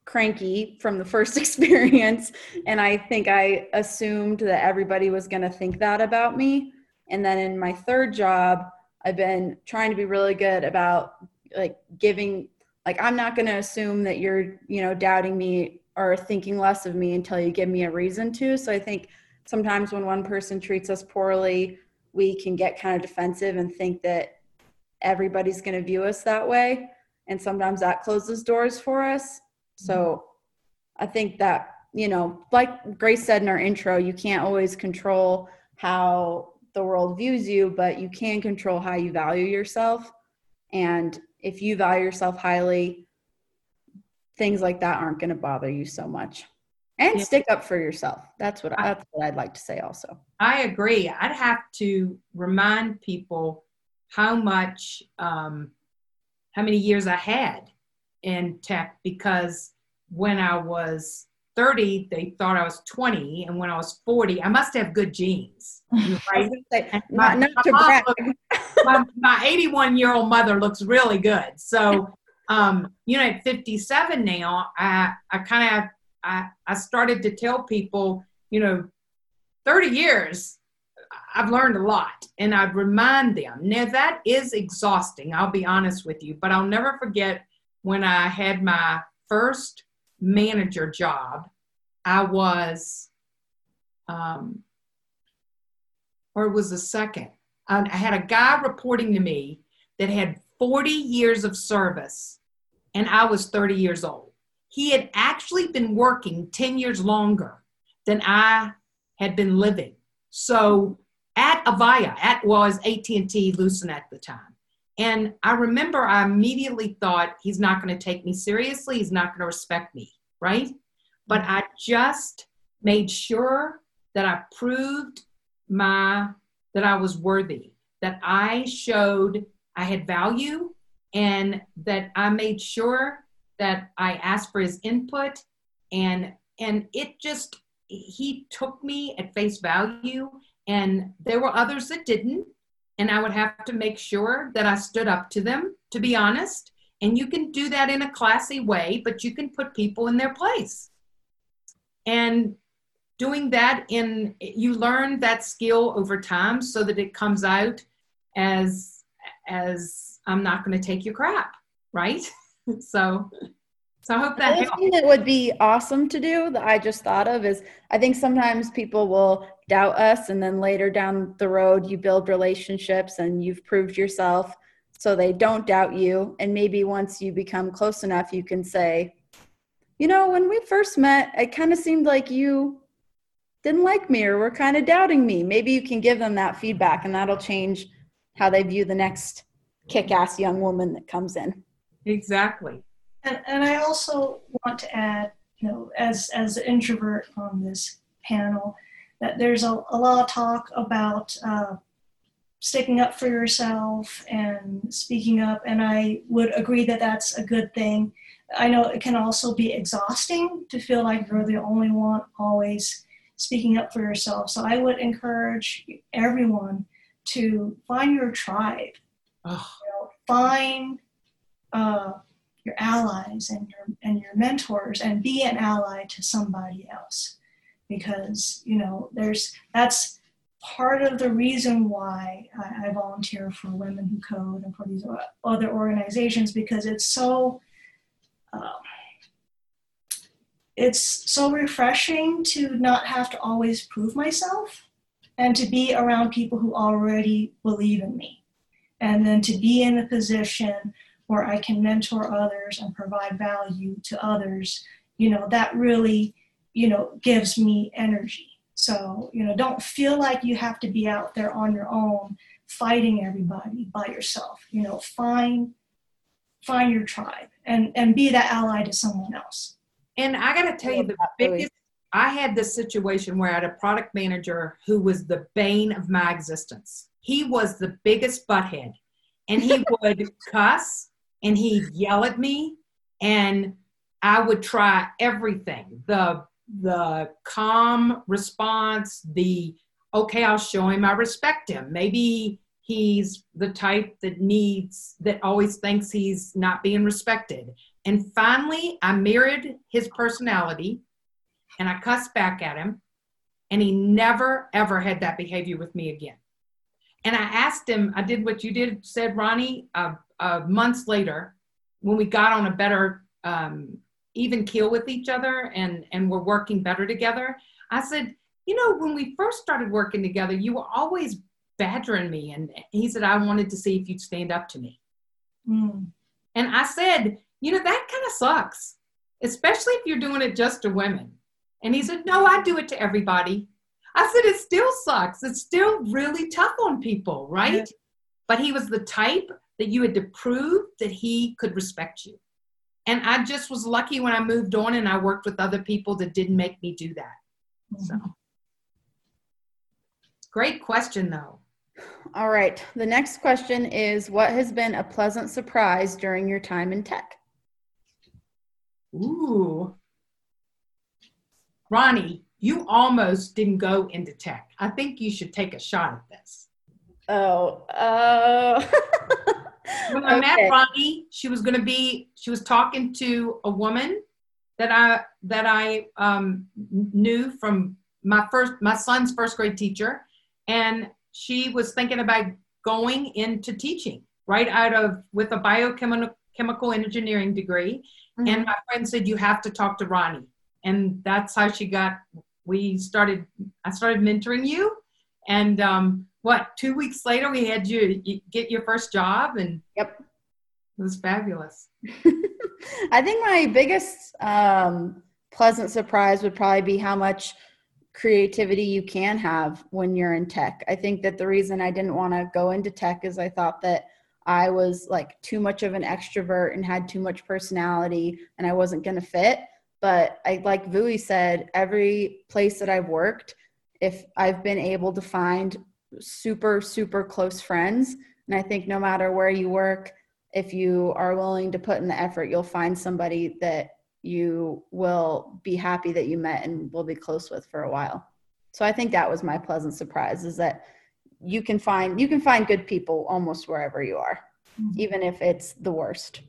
cranky from the first experience and I think I assumed that everybody was going to think that about me. And then in my third job, I've been trying to be really good about like giving like I'm not going to assume that you're, you know, doubting me or thinking less of me until you give me a reason to. So I think sometimes when one person treats us poorly, we can get kind of defensive and think that everybody's going to view us that way. And sometimes that closes doors for us. So mm-hmm. I think that, you know, like Grace said in our intro, you can't always control how the world views you, but you can control how you value yourself. And if you value yourself highly, things like that aren't going to bother you so much. And Yeah. stick up for yourself. That's what I- that's what I'd like to say also. I agree. I'd have to remind people how much, um, how many years I had in tech because when I was 30, they thought I was 20, and when I was 40, I must have good genes. Right? say, And not, my- not my to mom brag. looked- my, my 81 year old mother looks really good. So, um, you know, at 57 now, I, I kind of, I, I started to tell people, you know, 30 years, I've learned a lot and I'd remind them. Now that is exhausting. I'll be honest with you, but I'll never forget when I had my first manager job, I was, um, or it was the second. I had a guy reporting to me that had 40 years of service, and I was 30 years old. He had actually been working 10 years longer than I had been living. So at Avaya, at well, was AT&T Lucent at the time. And I remember I immediately thought he's not going to take me seriously. He's not going to respect me, right? But I just made sure that I proved my that I was worthy, that I showed I had value, and that I made sure that I asked for his input, and and it just he took me at face value, and there were others that didn't, and I would have to make sure that I stood up to them, to be honest. And you can do that in a classy way, but you can put people in their place. And doing that in you learn that skill over time so that it comes out as as I'm not going to take your crap, right? so so I hope that other helps. thing that would be awesome to do that I just thought of is I think sometimes people will doubt us and then later down the road you build relationships and you've proved yourself so they don't doubt you. And maybe once you become close enough you can say you know when we first met it kind of seemed like you didn't like me or were kind of doubting me. Maybe you can give them that feedback and that'll change how they view the next kick-ass young woman that comes in. Exactly. And, and I also want to add, you know, as as an introvert on this panel, that there's a, a lot of talk about uh, sticking up for yourself and speaking up, and I would agree that that's a good thing. I know it can also be exhausting to feel like you're the only one always speaking up for yourself. So I would encourage everyone to find your tribe Oh, you know, find uh, your allies and your and your mentors and be an ally to somebody else because you know there's that's part of the reason why I, I volunteer for women who code and for these other organizations because it's so uh, it's so refreshing to not have to always prove myself and to be around people who already believe in me. And then to be in a position where I can mentor others and provide value to others, you know, that really, you know, gives me energy. So, you know, don't feel like you have to be out there on your own fighting everybody by yourself. You know, find find your tribe and and be that ally to someone else. And I got to tell you, the biggest, I had this situation where I had a product manager who was the bane of my existence. He was the biggest butthead, and he would cuss and he'd yell at me, and I would try everything the the calm response, the okay, I'll show him I respect him. Maybe he's the type that needs that always thinks he's not being respected and finally i mirrored his personality and i cussed back at him and he never ever had that behavior with me again and i asked him i did what you did said ronnie uh, uh, months later when we got on a better um, even keel with each other and and we're working better together i said you know when we first started working together you were always badgering me. And he said, I wanted to see if you'd stand up to me. Mm. And I said, you know, that kind of sucks, especially if you're doing it just to women. And he said, no, I do it to everybody. I said, it still sucks. It's still really tough on people, right? Yeah. But he was the type that you had to prove that he could respect you. And I just was lucky when I moved on and I worked with other people that didn't make me do that. Mm-hmm. So, great question, though. All right. The next question is What has been a pleasant surprise during your time in tech? Ooh. Ronnie, you almost didn't go into tech. I think you should take a shot at this. Oh, uh, when I okay. met Ronnie, she was going to be, she was talking to a woman that I, that I um, knew from my first, my son's first grade teacher. And she was thinking about going into teaching right out of with a biochemical engineering degree. Mm-hmm. And my friend said, You have to talk to Ronnie. And that's how she got, we started, I started mentoring you. And um, what, two weeks later, we had you, you get your first job. And yep. It was fabulous. I think my biggest um, pleasant surprise would probably be how much creativity you can have when you're in tech. I think that the reason I didn't want to go into tech is I thought that I was like too much of an extrovert and had too much personality and I wasn't going to fit. But I, like Vui said, every place that I've worked, if I've been able to find super, super close friends, and I think no matter where you work, if you are willing to put in the effort, you'll find somebody that you will be happy that you met and will be close with for a while. So I think that was my pleasant surprise is that you can find you can find good people almost wherever you are, mm-hmm. even if it's the worst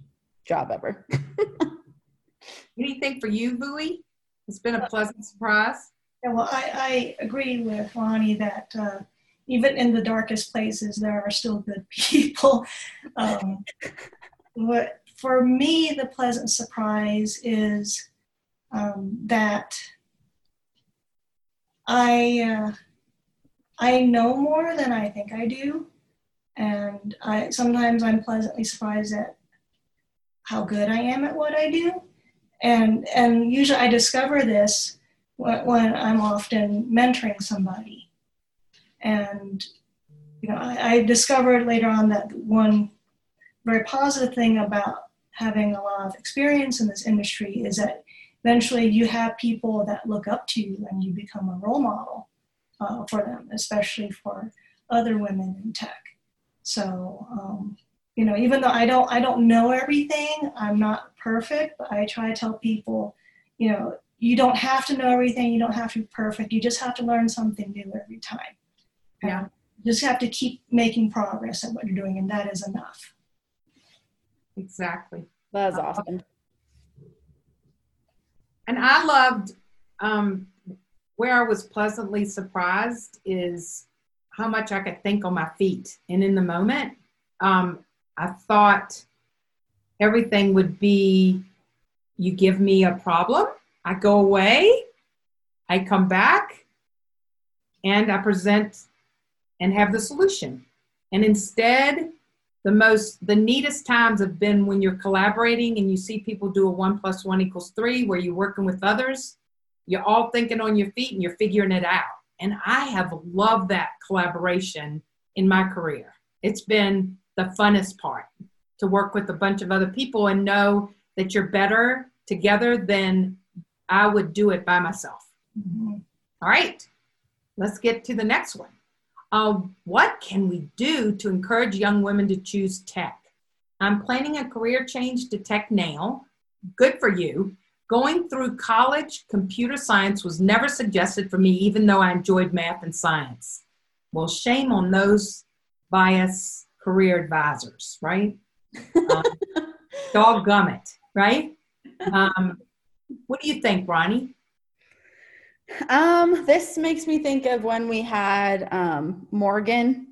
job ever. Anything for you, Vui? It's been a pleasant surprise. Yeah, well, I, I agree with Ronnie that uh, even in the darkest places, there are still good people. Um, what for me, the pleasant surprise is um, that I uh, I know more than I think I do, and I sometimes I'm pleasantly surprised at how good I am at what I do, and and usually I discover this when, when I'm often mentoring somebody, and you know I, I discovered later on that one very positive thing about having a lot of experience in this industry is that eventually you have people that look up to you and you become a role model uh, for them, especially for other women in tech. So, um, you know, even though I don't, I don't know everything, I'm not perfect, but I try to tell people, you know, you don't have to know everything, you don't have to be perfect, you just have to learn something new every time. Yeah. You just have to keep making progress at what you're doing, and that is enough. Exactly. That's uh, awesome. And I loved um, where I was pleasantly surprised is how much I could think on my feet. And in the moment, um, I thought everything would be you give me a problem, I go away, I come back, and I present and have the solution. And instead, the most the neatest times have been when you're collaborating and you see people do a one plus one equals three where you're working with others you're all thinking on your feet and you're figuring it out and i have loved that collaboration in my career it's been the funnest part to work with a bunch of other people and know that you're better together than I would do it by myself. Mhm. All right, let's get to the next one. Um, what can we do to encourage young women to choose tech? I'm planning a career change to tech now. Good for you. Going through college, computer science was never suggested for me, even though I enjoyed math and science. Well, shame on those bias career advisors, right? Um, Doggum it, right? Um, what do you think, Ronnie? Um, this makes me think of when we had um, Morgan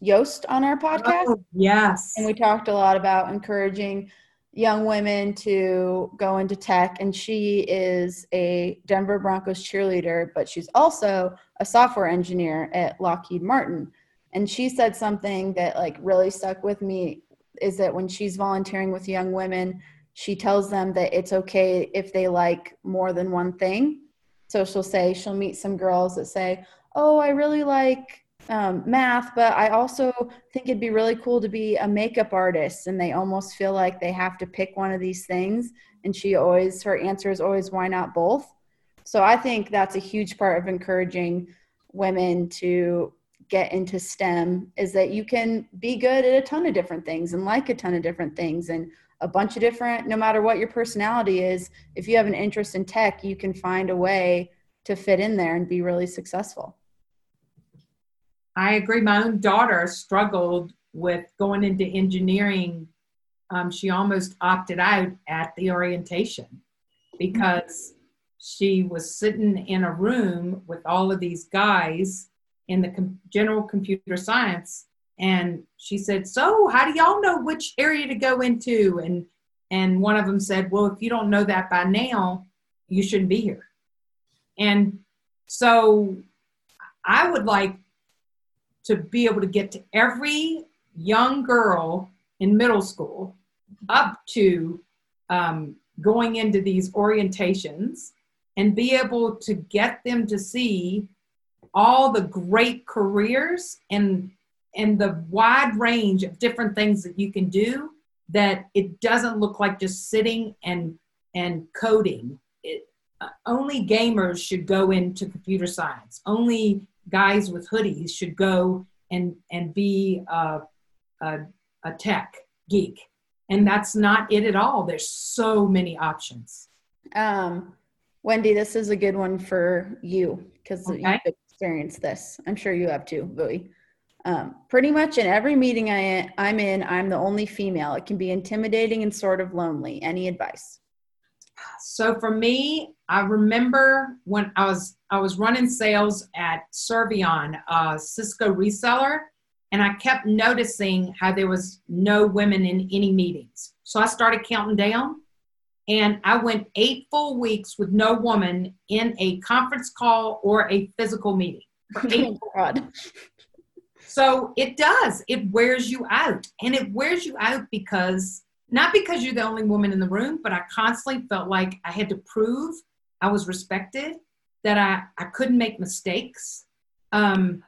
Yost on our podcast. Oh, yes. and we talked a lot about encouraging young women to go into tech and she is a denver broncos cheerleader but she's also a software engineer at lockheed martin and she said something that like really stuck with me is that when she's volunteering with young women she tells them that it's okay if they like more than one thing so she'll say she'll meet some girls that say oh i really like um, math, but I also think it'd be really cool to be a makeup artist. And they almost feel like they have to pick one of these things. And she always, her answer is always, why not both? So I think that's a huge part of encouraging women to get into STEM is that you can be good at a ton of different things and like a ton of different things and a bunch of different, no matter what your personality is, if you have an interest in tech, you can find a way to fit in there and be really successful. I agree. My own daughter struggled with going into engineering. Um, she almost opted out at the orientation because she was sitting in a room with all of these guys in the com- general computer science. And she said, So, how do y'all know which area to go into? And and one of them said, Well, if you don't know that by now, you shouldn't be here. And so I would like to be able to get to every young girl in middle school up to um, going into these orientations and be able to get them to see all the great careers and and the wide range of different things that you can do that it doesn't look like just sitting and and coding it, uh, only gamers should go into computer science only guys with hoodies should go and and be a, a, a tech geek and that's not it at all there's so many options Um, Wendy, this is a good one for you because Okay. you've experienced this. I'm sure you have too, Vui. Um, pretty much in every meeting I, I'm in, I'm the only female. It can be intimidating and sort of lonely. Any advice? So for me, I remember when I was I was running sales at Servion, a Cisco reseller, and I kept noticing how there was no women in any meetings. So I started counting down, and I went eight full weeks with no woman in a conference call or a physical meeting. Oh, God. So it does. It wears you out. And it wears you out because, not because you're the only woman in the room, but I constantly felt like I had to prove I was respected, that I, I couldn't make mistakes. Um,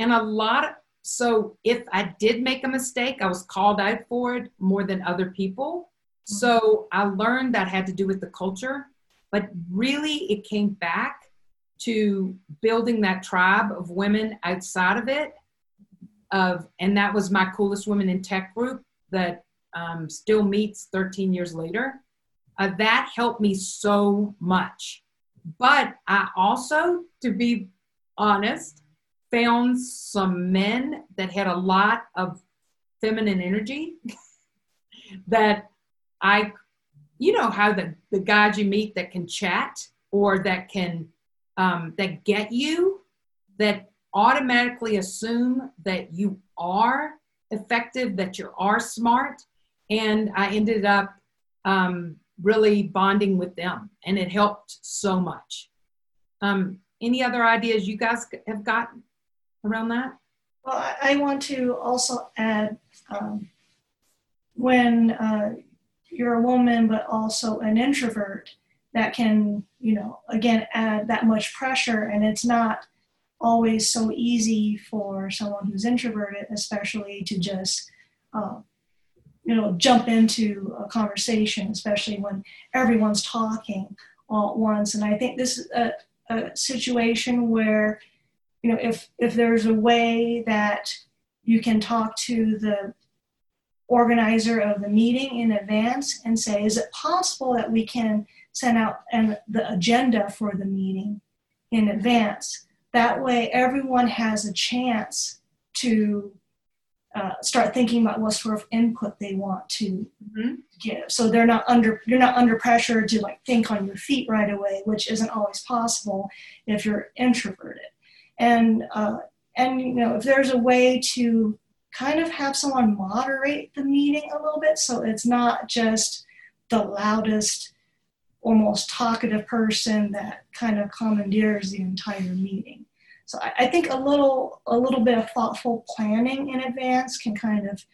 and a lot of, so if I did make a mistake, I was called out for it more than other people. So I learned that had to do with the culture, but really it came back to building that tribe of women outside of it of and that was my coolest women in tech group that um, still meets 13 years later. Uh, that helped me so much. But i also to be honest found some men that had a lot of feminine energy that i you know how the, the guys you meet that can chat or that can um, that get you that automatically assume that you are effective, that you are smart. And I ended up um, really bonding with them, and it helped so much. Um, any other ideas you guys have got around that? Well, I- want to also add um, when uh, you're a woman, but also an introvert, that can, you know, again, add that much pressure. And it's not always so easy for someone who's introverted, especially to just, uh, you know, jump into a conversation, especially when everyone's talking. all at once. And I think this is a, a situation where, you know, if if there's a way that you can talk to the organizer of the meeting in advance and say, is it possible that we can send out an, the agenda for the meeting in advance? That way, everyone has a chance to uh, start thinking about what sort of input they want to Mhm. give. So they're not under you're not under pressure to like think on your feet right away, which isn't always possible if you're introverted. And uh, and you know if there's a way to kind of have someone moderate the meeting a little bit, so it's not just the loudest, or most talkative person that kind of commandeers the entire meeting. So I, I think a little a little bit of thoughtful planning in advance can kind of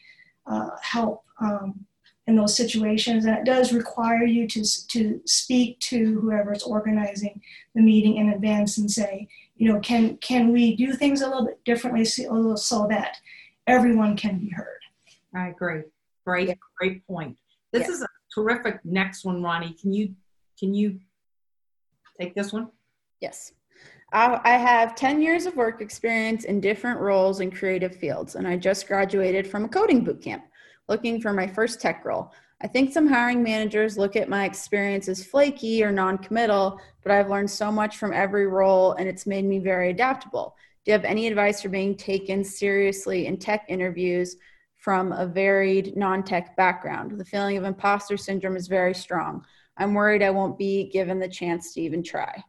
uh, help um, in those situations, and it does require you to to speak to whoever's organizing the meeting in advance and say, you know, can can we do things a little bit differently so, so that everyone can be heard. I agree. Great, great point. This Yeah. is a terrific next one, Ronnie. Can you can you take this one? Yes. I have 10 years of work experience in different roles in creative fields, and I just graduated from a coding boot camp looking for my first tech role. I think some hiring managers look at my experience as flaky or non committal, but I've learned so much from every role and it's made me very adaptable. Do you have any advice for being taken seriously in tech interviews from a varied non tech background? The feeling of imposter syndrome is very strong. I'm worried I won't be given the chance to even try.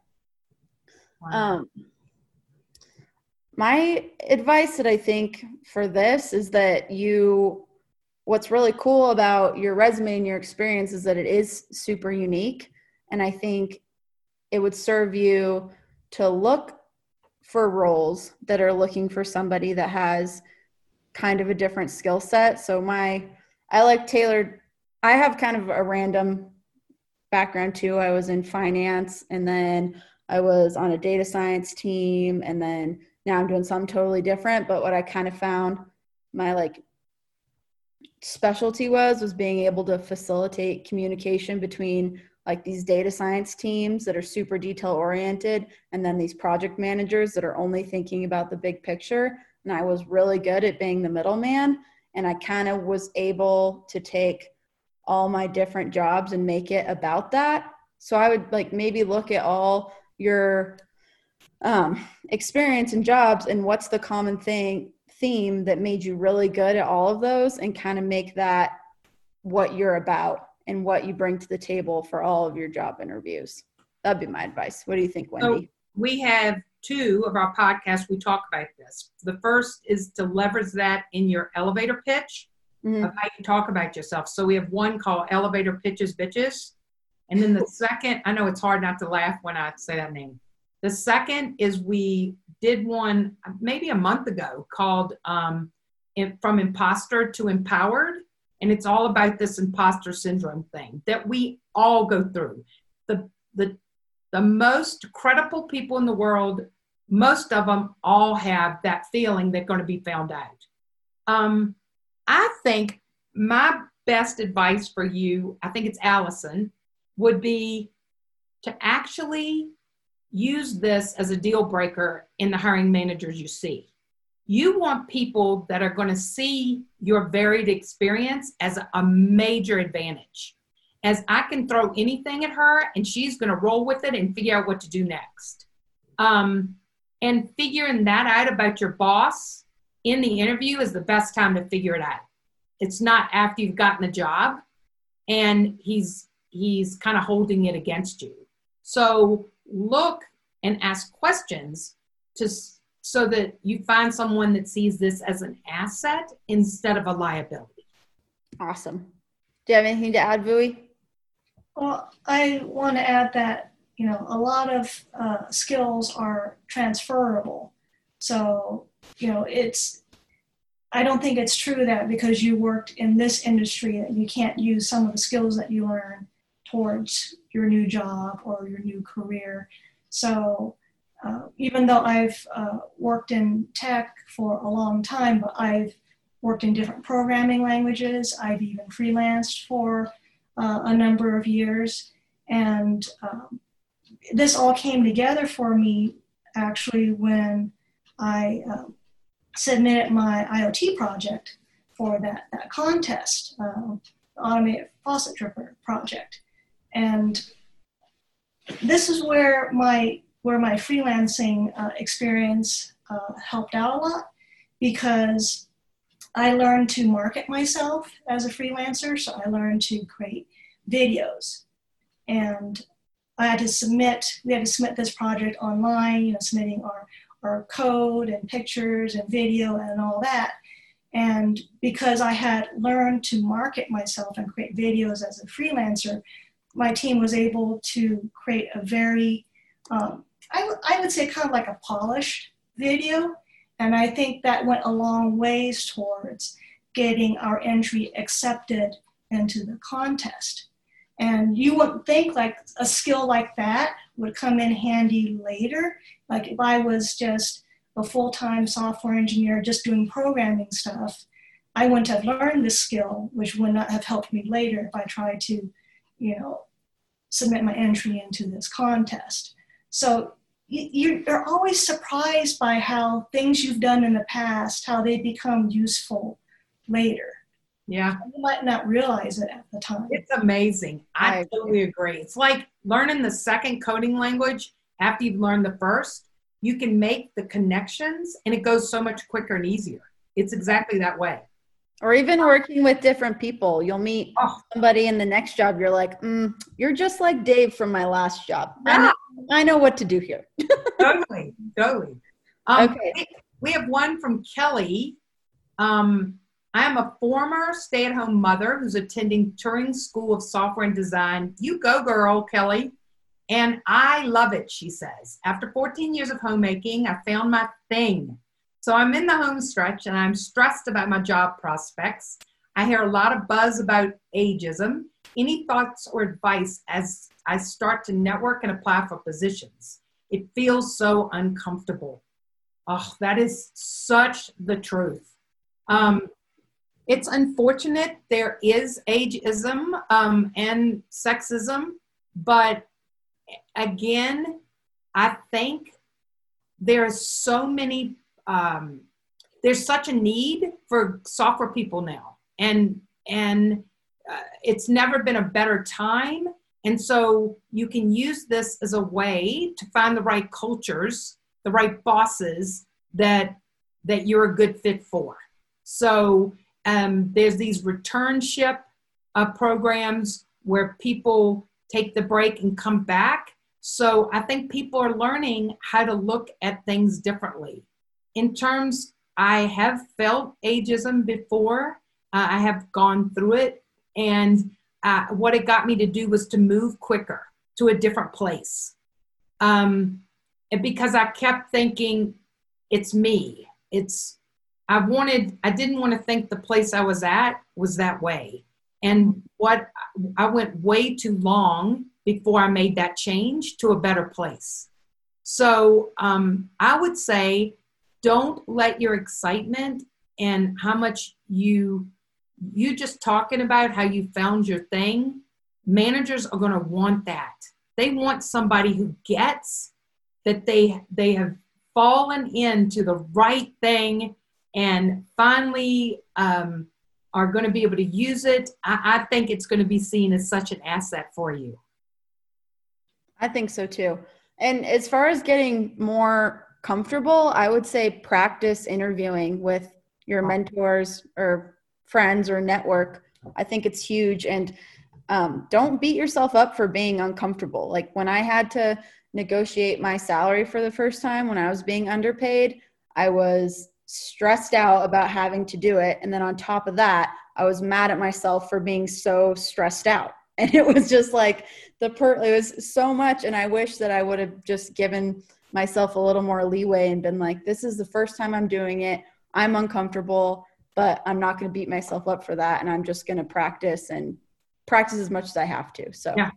Um, my advice that I think for this is that you, what's really cool about your resume and your experience is that it is super unique. And I think it would serve you to look for roles that are looking for somebody that has kind of a different skill set. So my, I like tailored, I have kind of a random background too. I was in finance and then I was on a data science team and then now I'm doing something totally different. But what I kind of found my like specialty was was being able to facilitate communication between like these data science teams that are super detail oriented and then these project managers that are only thinking about the big picture and i was really good at being the middleman and i kind of was able to take all my different jobs and make it about that so i would like maybe look at all your um, experience and jobs and what's the common thing theme that made you really good at all of those and kind of make that what you're about and what you bring to the table for all of your job interviews that'd be my advice what do you think wendy we have two of our podcasts we talk about this. The first is to leverage that in your elevator pitch Mhm. of how you talk about yourself. So we have one called Elevator Pitches Bitches. And then the second, I know it's hard not to laugh when I say that name. The second is we did one maybe a month ago called um, From Imposter to Empowered. And it's all about this imposter syndrome thing that we all go through. The, the, the most credible people in the world, most of them all have that feeling they're going to be found out. Um, I think my best advice for you, I think it's Allison, would be to actually use this as a deal breaker in the hiring managers you see. You want people that are going to see your varied experience as a, major advantage. As I can throw anything at her and she's going to roll with it and figure out what to do next. Um, and figuring that out about your boss in the interview is the best time to figure it out. It's not after you've gotten the job and he's he's kind of holding it against you. So look and ask questions to so that you find someone that sees this as an asset instead of a liability. awesome do you have anything to add Vui? Well, I want to add that you know a lot of uh, skills are transferable. So you know it's. I don't think it's true that because you worked in this industry that you can't use some of the skills that you learn towards your new job or your new career. So uh, even though I've uh, worked in tech for a long time, but I've worked in different programming languages. I've even freelanced for uh, a number of years. And um, this all came together for me actually when I um, submitted my IoT project for that, that contest, uh, automated faucet dripper project. And this is where my where my freelancing uh, experience uh, helped out a lot because I learned to market myself as a freelancer. So I learned to create videos, and I had to submit. We had to submit this project online. You know, submitting our our code and pictures and video and all that. And because I had learned to market myself and create videos as a freelancer, my team was able to create a very, um, I, w- I would say, kind of like a polished video. And I think that went a long ways towards getting our entry accepted into the contest. And you wouldn't think like a skill like that would come in handy later. Like if I was just a full-time software engineer just doing programming stuff, I wouldn't have learned this skill, which would not have helped me later if I tried to, you know, submit my entry into this contest. So you, are always surprised by how things you've done in the past, how they become useful later. Yeah. You might not realize it at the time. It's amazing. I, I totally agree. It's like learning the second coding language after you've learned the first. You can make the connections and it goes so much quicker and easier. It's exactly that way. Or even working with different people. You'll meet oh. somebody in the next job. You're like, mm, you're just like Dave from my last job. Yeah. I, know, I know what to do here. totally. Totally. Um, okay. We have one from Kelly. Um, I am a former stay at home mother who's attending Turing School of Software and Design. You go, girl, Kelly. And I love it, she says. After 14 years of homemaking, I found my thing. So I'm in the home stretch and I'm stressed about my job prospects. I hear a lot of buzz about ageism. Any thoughts or advice as I start to network and apply for positions? It feels so uncomfortable. Oh, that is such the truth. Um, it's unfortunate there is ageism um, and sexism, but again, I think there are so many, um, there's such a need for software people now, and and uh, it's never been a better time. And so you can use this as a way to find the right cultures, the right bosses that that you're a good fit for. So um, there's these returnship uh, programs where people take the break and come back. So I think people are learning how to look at things differently. In terms, I have felt ageism before. Uh, I have gone through it, and uh, what it got me to do was to move quicker to a different place. Um, and because I kept thinking, it's me. It's I wanted, I didn't want to think the place I was at was that way. And what I went way too long before I made that change to a better place. So um, I would say don't let your excitement and how much you you just talking about how you found your thing managers are going to want that they want somebody who gets that they they have fallen into the right thing and finally um, are going to be able to use it, I, I think it's going to be seen as such an asset for you. I think so too. And as far as getting more comfortable, I would say practice interviewing with your mentors or friends or network. I think it's huge. And um, don't beat yourself up for being uncomfortable. Like when I had to negotiate my salary for the first time when I was being underpaid, I was stressed out about having to do it. And then on top of that, I was mad at myself for being so stressed out. And it was just like the per it was so much. And I wish that I would have just given myself a little more leeway and been like, this is the first time I'm doing it. I'm uncomfortable, but I'm not going to beat myself up for that. And I'm just going to practice and practice as much as I have to. So, yeah.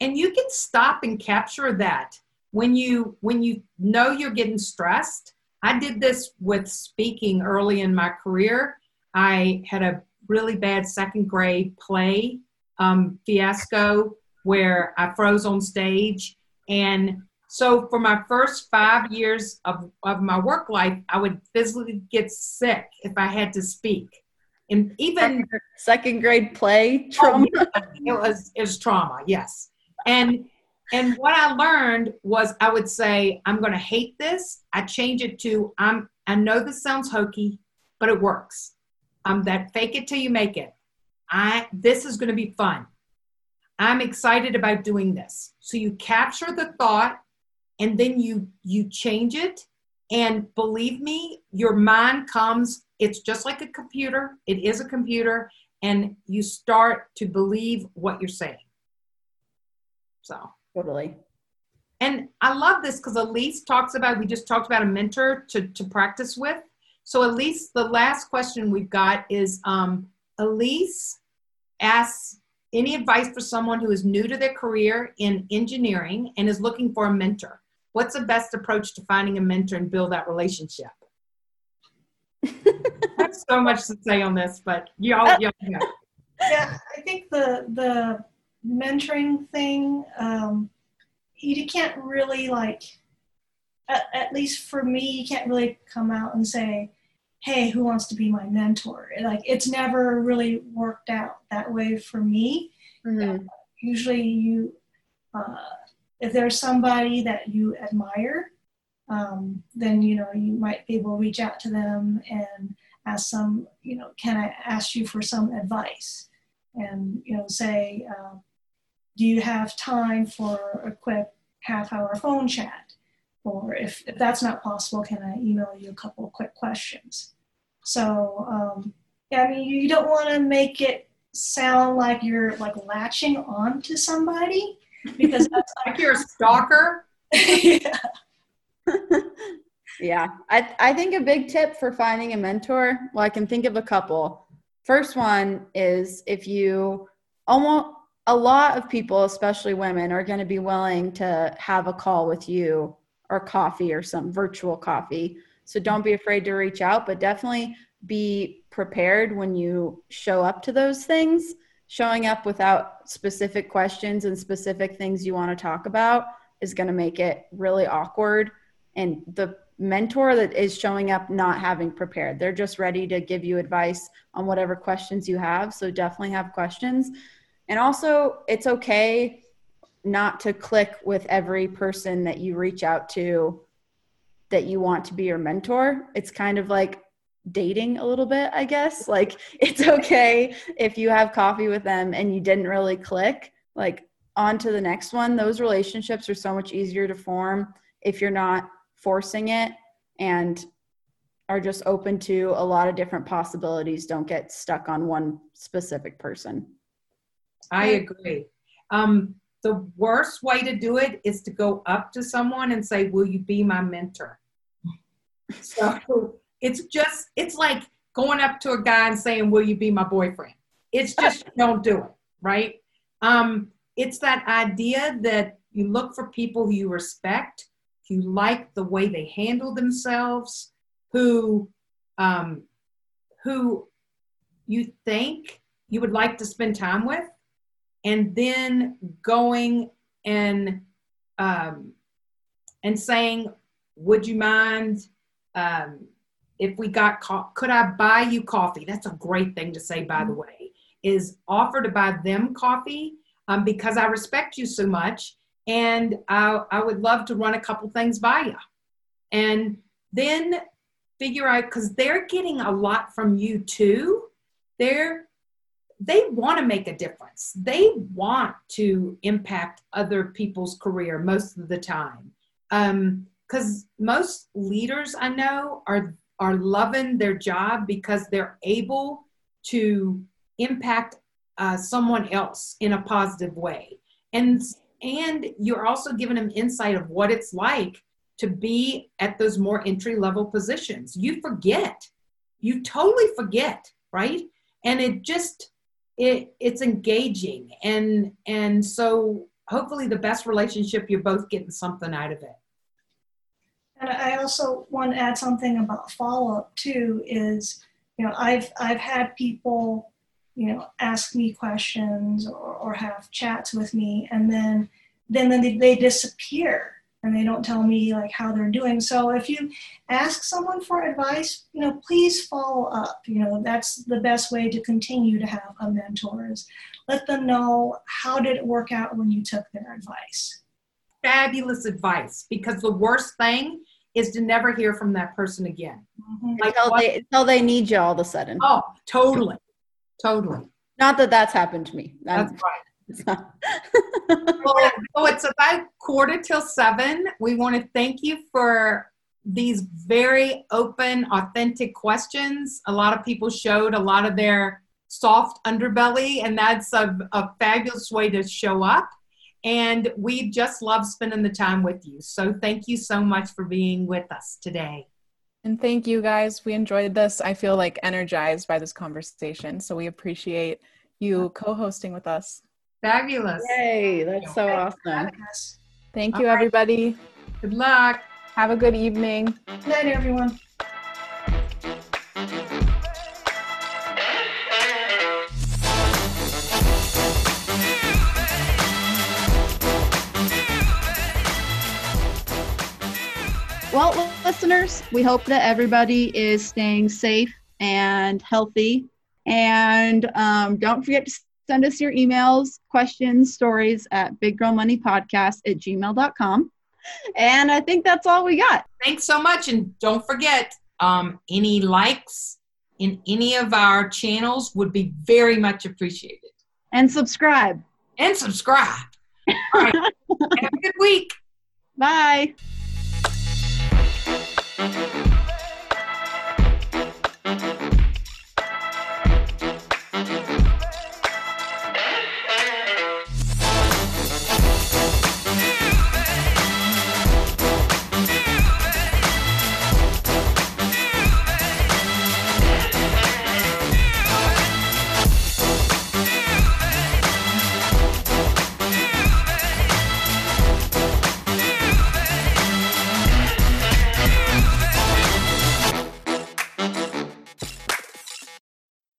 And you can stop and capture that when you when you know you're getting stressed I did this with speaking early in my career. I had a really bad second grade play um, fiasco where I froze on stage And so for my first five years of, of my work life, I would physically get sick if I had to speak. And even second grade play trauma. Oh, yeah. it was it was trauma, yes. And and what I learned was I would say, I'm gonna hate this. I change it to I'm I know this sounds hokey, but it works. I'm um that fake it till you make it. I this is gonna be fun. I'm excited about doing this. So you capture the thought and then you you change it. And believe me your mind comes it's just like a computer. It is a computer and you start to believe what you're saying. So. Totally. And i love this because elise talks about we just talked about a mentor to, to practice with. So elise the last question we've got is um, elise asks any advice for someone who is new to their career in engineering and is looking for a mentor what's the best approach to finding a mentor and build that relationship? That's so much to say on this, but y'all, y'all know. Yeah, I think the the mentoring thing, um, you can't really like, at, at least for me, you can't really come out and say, "Hey, who wants to be my mentor?" Like, it's never really worked out that way for me. Mm-hmm. Usually, you uh, if there's somebody that you admire, um, then you know you might be able to reach out to them and ask some, you know, can I ask you for some advice? And you know, say, uh, do you have time for a quick half-hour phone chat? Or if, if that's not possible, can I email you a couple of quick questions? So um, yeah, I mean, you don't want to make it sound like you're like latching on to somebody because that's like you're a stalker. yeah. yeah. I, I think a big tip for finding a mentor, well, I can think of a couple. First one is if you almost a lot of people, especially women, are going to be willing to have a call with you or coffee or some virtual coffee. So don't be afraid to reach out, but definitely be prepared when you show up to those things showing up without specific questions and specific things you want to talk about is going to make it really awkward. And the mentor that is showing up not having prepared they're just ready to give you advice on whatever questions you have so definitely have questions. And also it's okay not to click with every person that you reach out to that you want to be your mentor. It's kind of like dating a little bit, I guess. Like it's okay if you have coffee with them and you didn't really click, like on to the next one. Those relationships are so much easier to form if you're not forcing it and are just open to a lot of different possibilities. Don't get stuck on one specific person. I agree. Um, the worst way to do it is to go up to someone and say, Will you be my mentor? So it's just, it's like going up to a guy and saying, Will you be my boyfriend? It's just, don't do it, right? Um, it's that idea that you look for people who you respect, you like the way they handle themselves, who, um, who you think you would like to spend time with, and then going and um, and saying, "Would you mind um, if we got co- could I buy you coffee? That's a great thing to say, by the mm-hmm. way, is offer to buy them coffee um, because I respect you so much and I, I would love to run a couple things by you. And then figure out because they're getting a lot from you too. They're they want to make a difference. They want to impact other people's career most of the time. Because um, most leaders I know are are loving their job because they're able to impact uh, someone else in a positive way. And and you're also giving them insight of what it's like to be at those more entry level positions. You forget. You totally forget right? And it just it it's engaging. And and so hopefully the best relationship you're both getting something out of it and I also want to add something about follow up too. Is you know I've I've had people you know ask me questions or, or have chats with me, and then then then they, they disappear and they don't tell me like how they're doing. So if you ask someone for advice, you know, please follow up. You know, that's the best way to continue to have a mentor is let them know how did it work out when you took their advice. Fabulous advice because the worst thing is to never hear from that person again. Mhm. Like until what- they, until they need you all of a sudden. Oh, totally. Totally. Not that that's happened to me. That's I'm- right. Well, so it's about quarter till seven. We want to thank you for these very open, authentic questions. A lot of people showed a lot of their soft underbelly, and that's a, a fabulous way to show up. And we just love spending the time with you. So thank you so much for being with us today. And thank you guys. We enjoyed this. I feel like energized by this conversation. So we appreciate you co hosting with us. Fabulous. Yay, that's so awesome. Thank you, everybody. Good luck. Have a good evening. Good night, everyone. Well, listeners, we hope that everybody is staying safe and healthy. And um, don't forget to send us your emails, questions, stories at biggirlmoneypodcast at gmail.com. And I think that's all we got. Thanks so much. And don't forget, um, any likes in any of our channels would be very much appreciated. And subscribe. And subscribe. All right. Have a good week. Bye.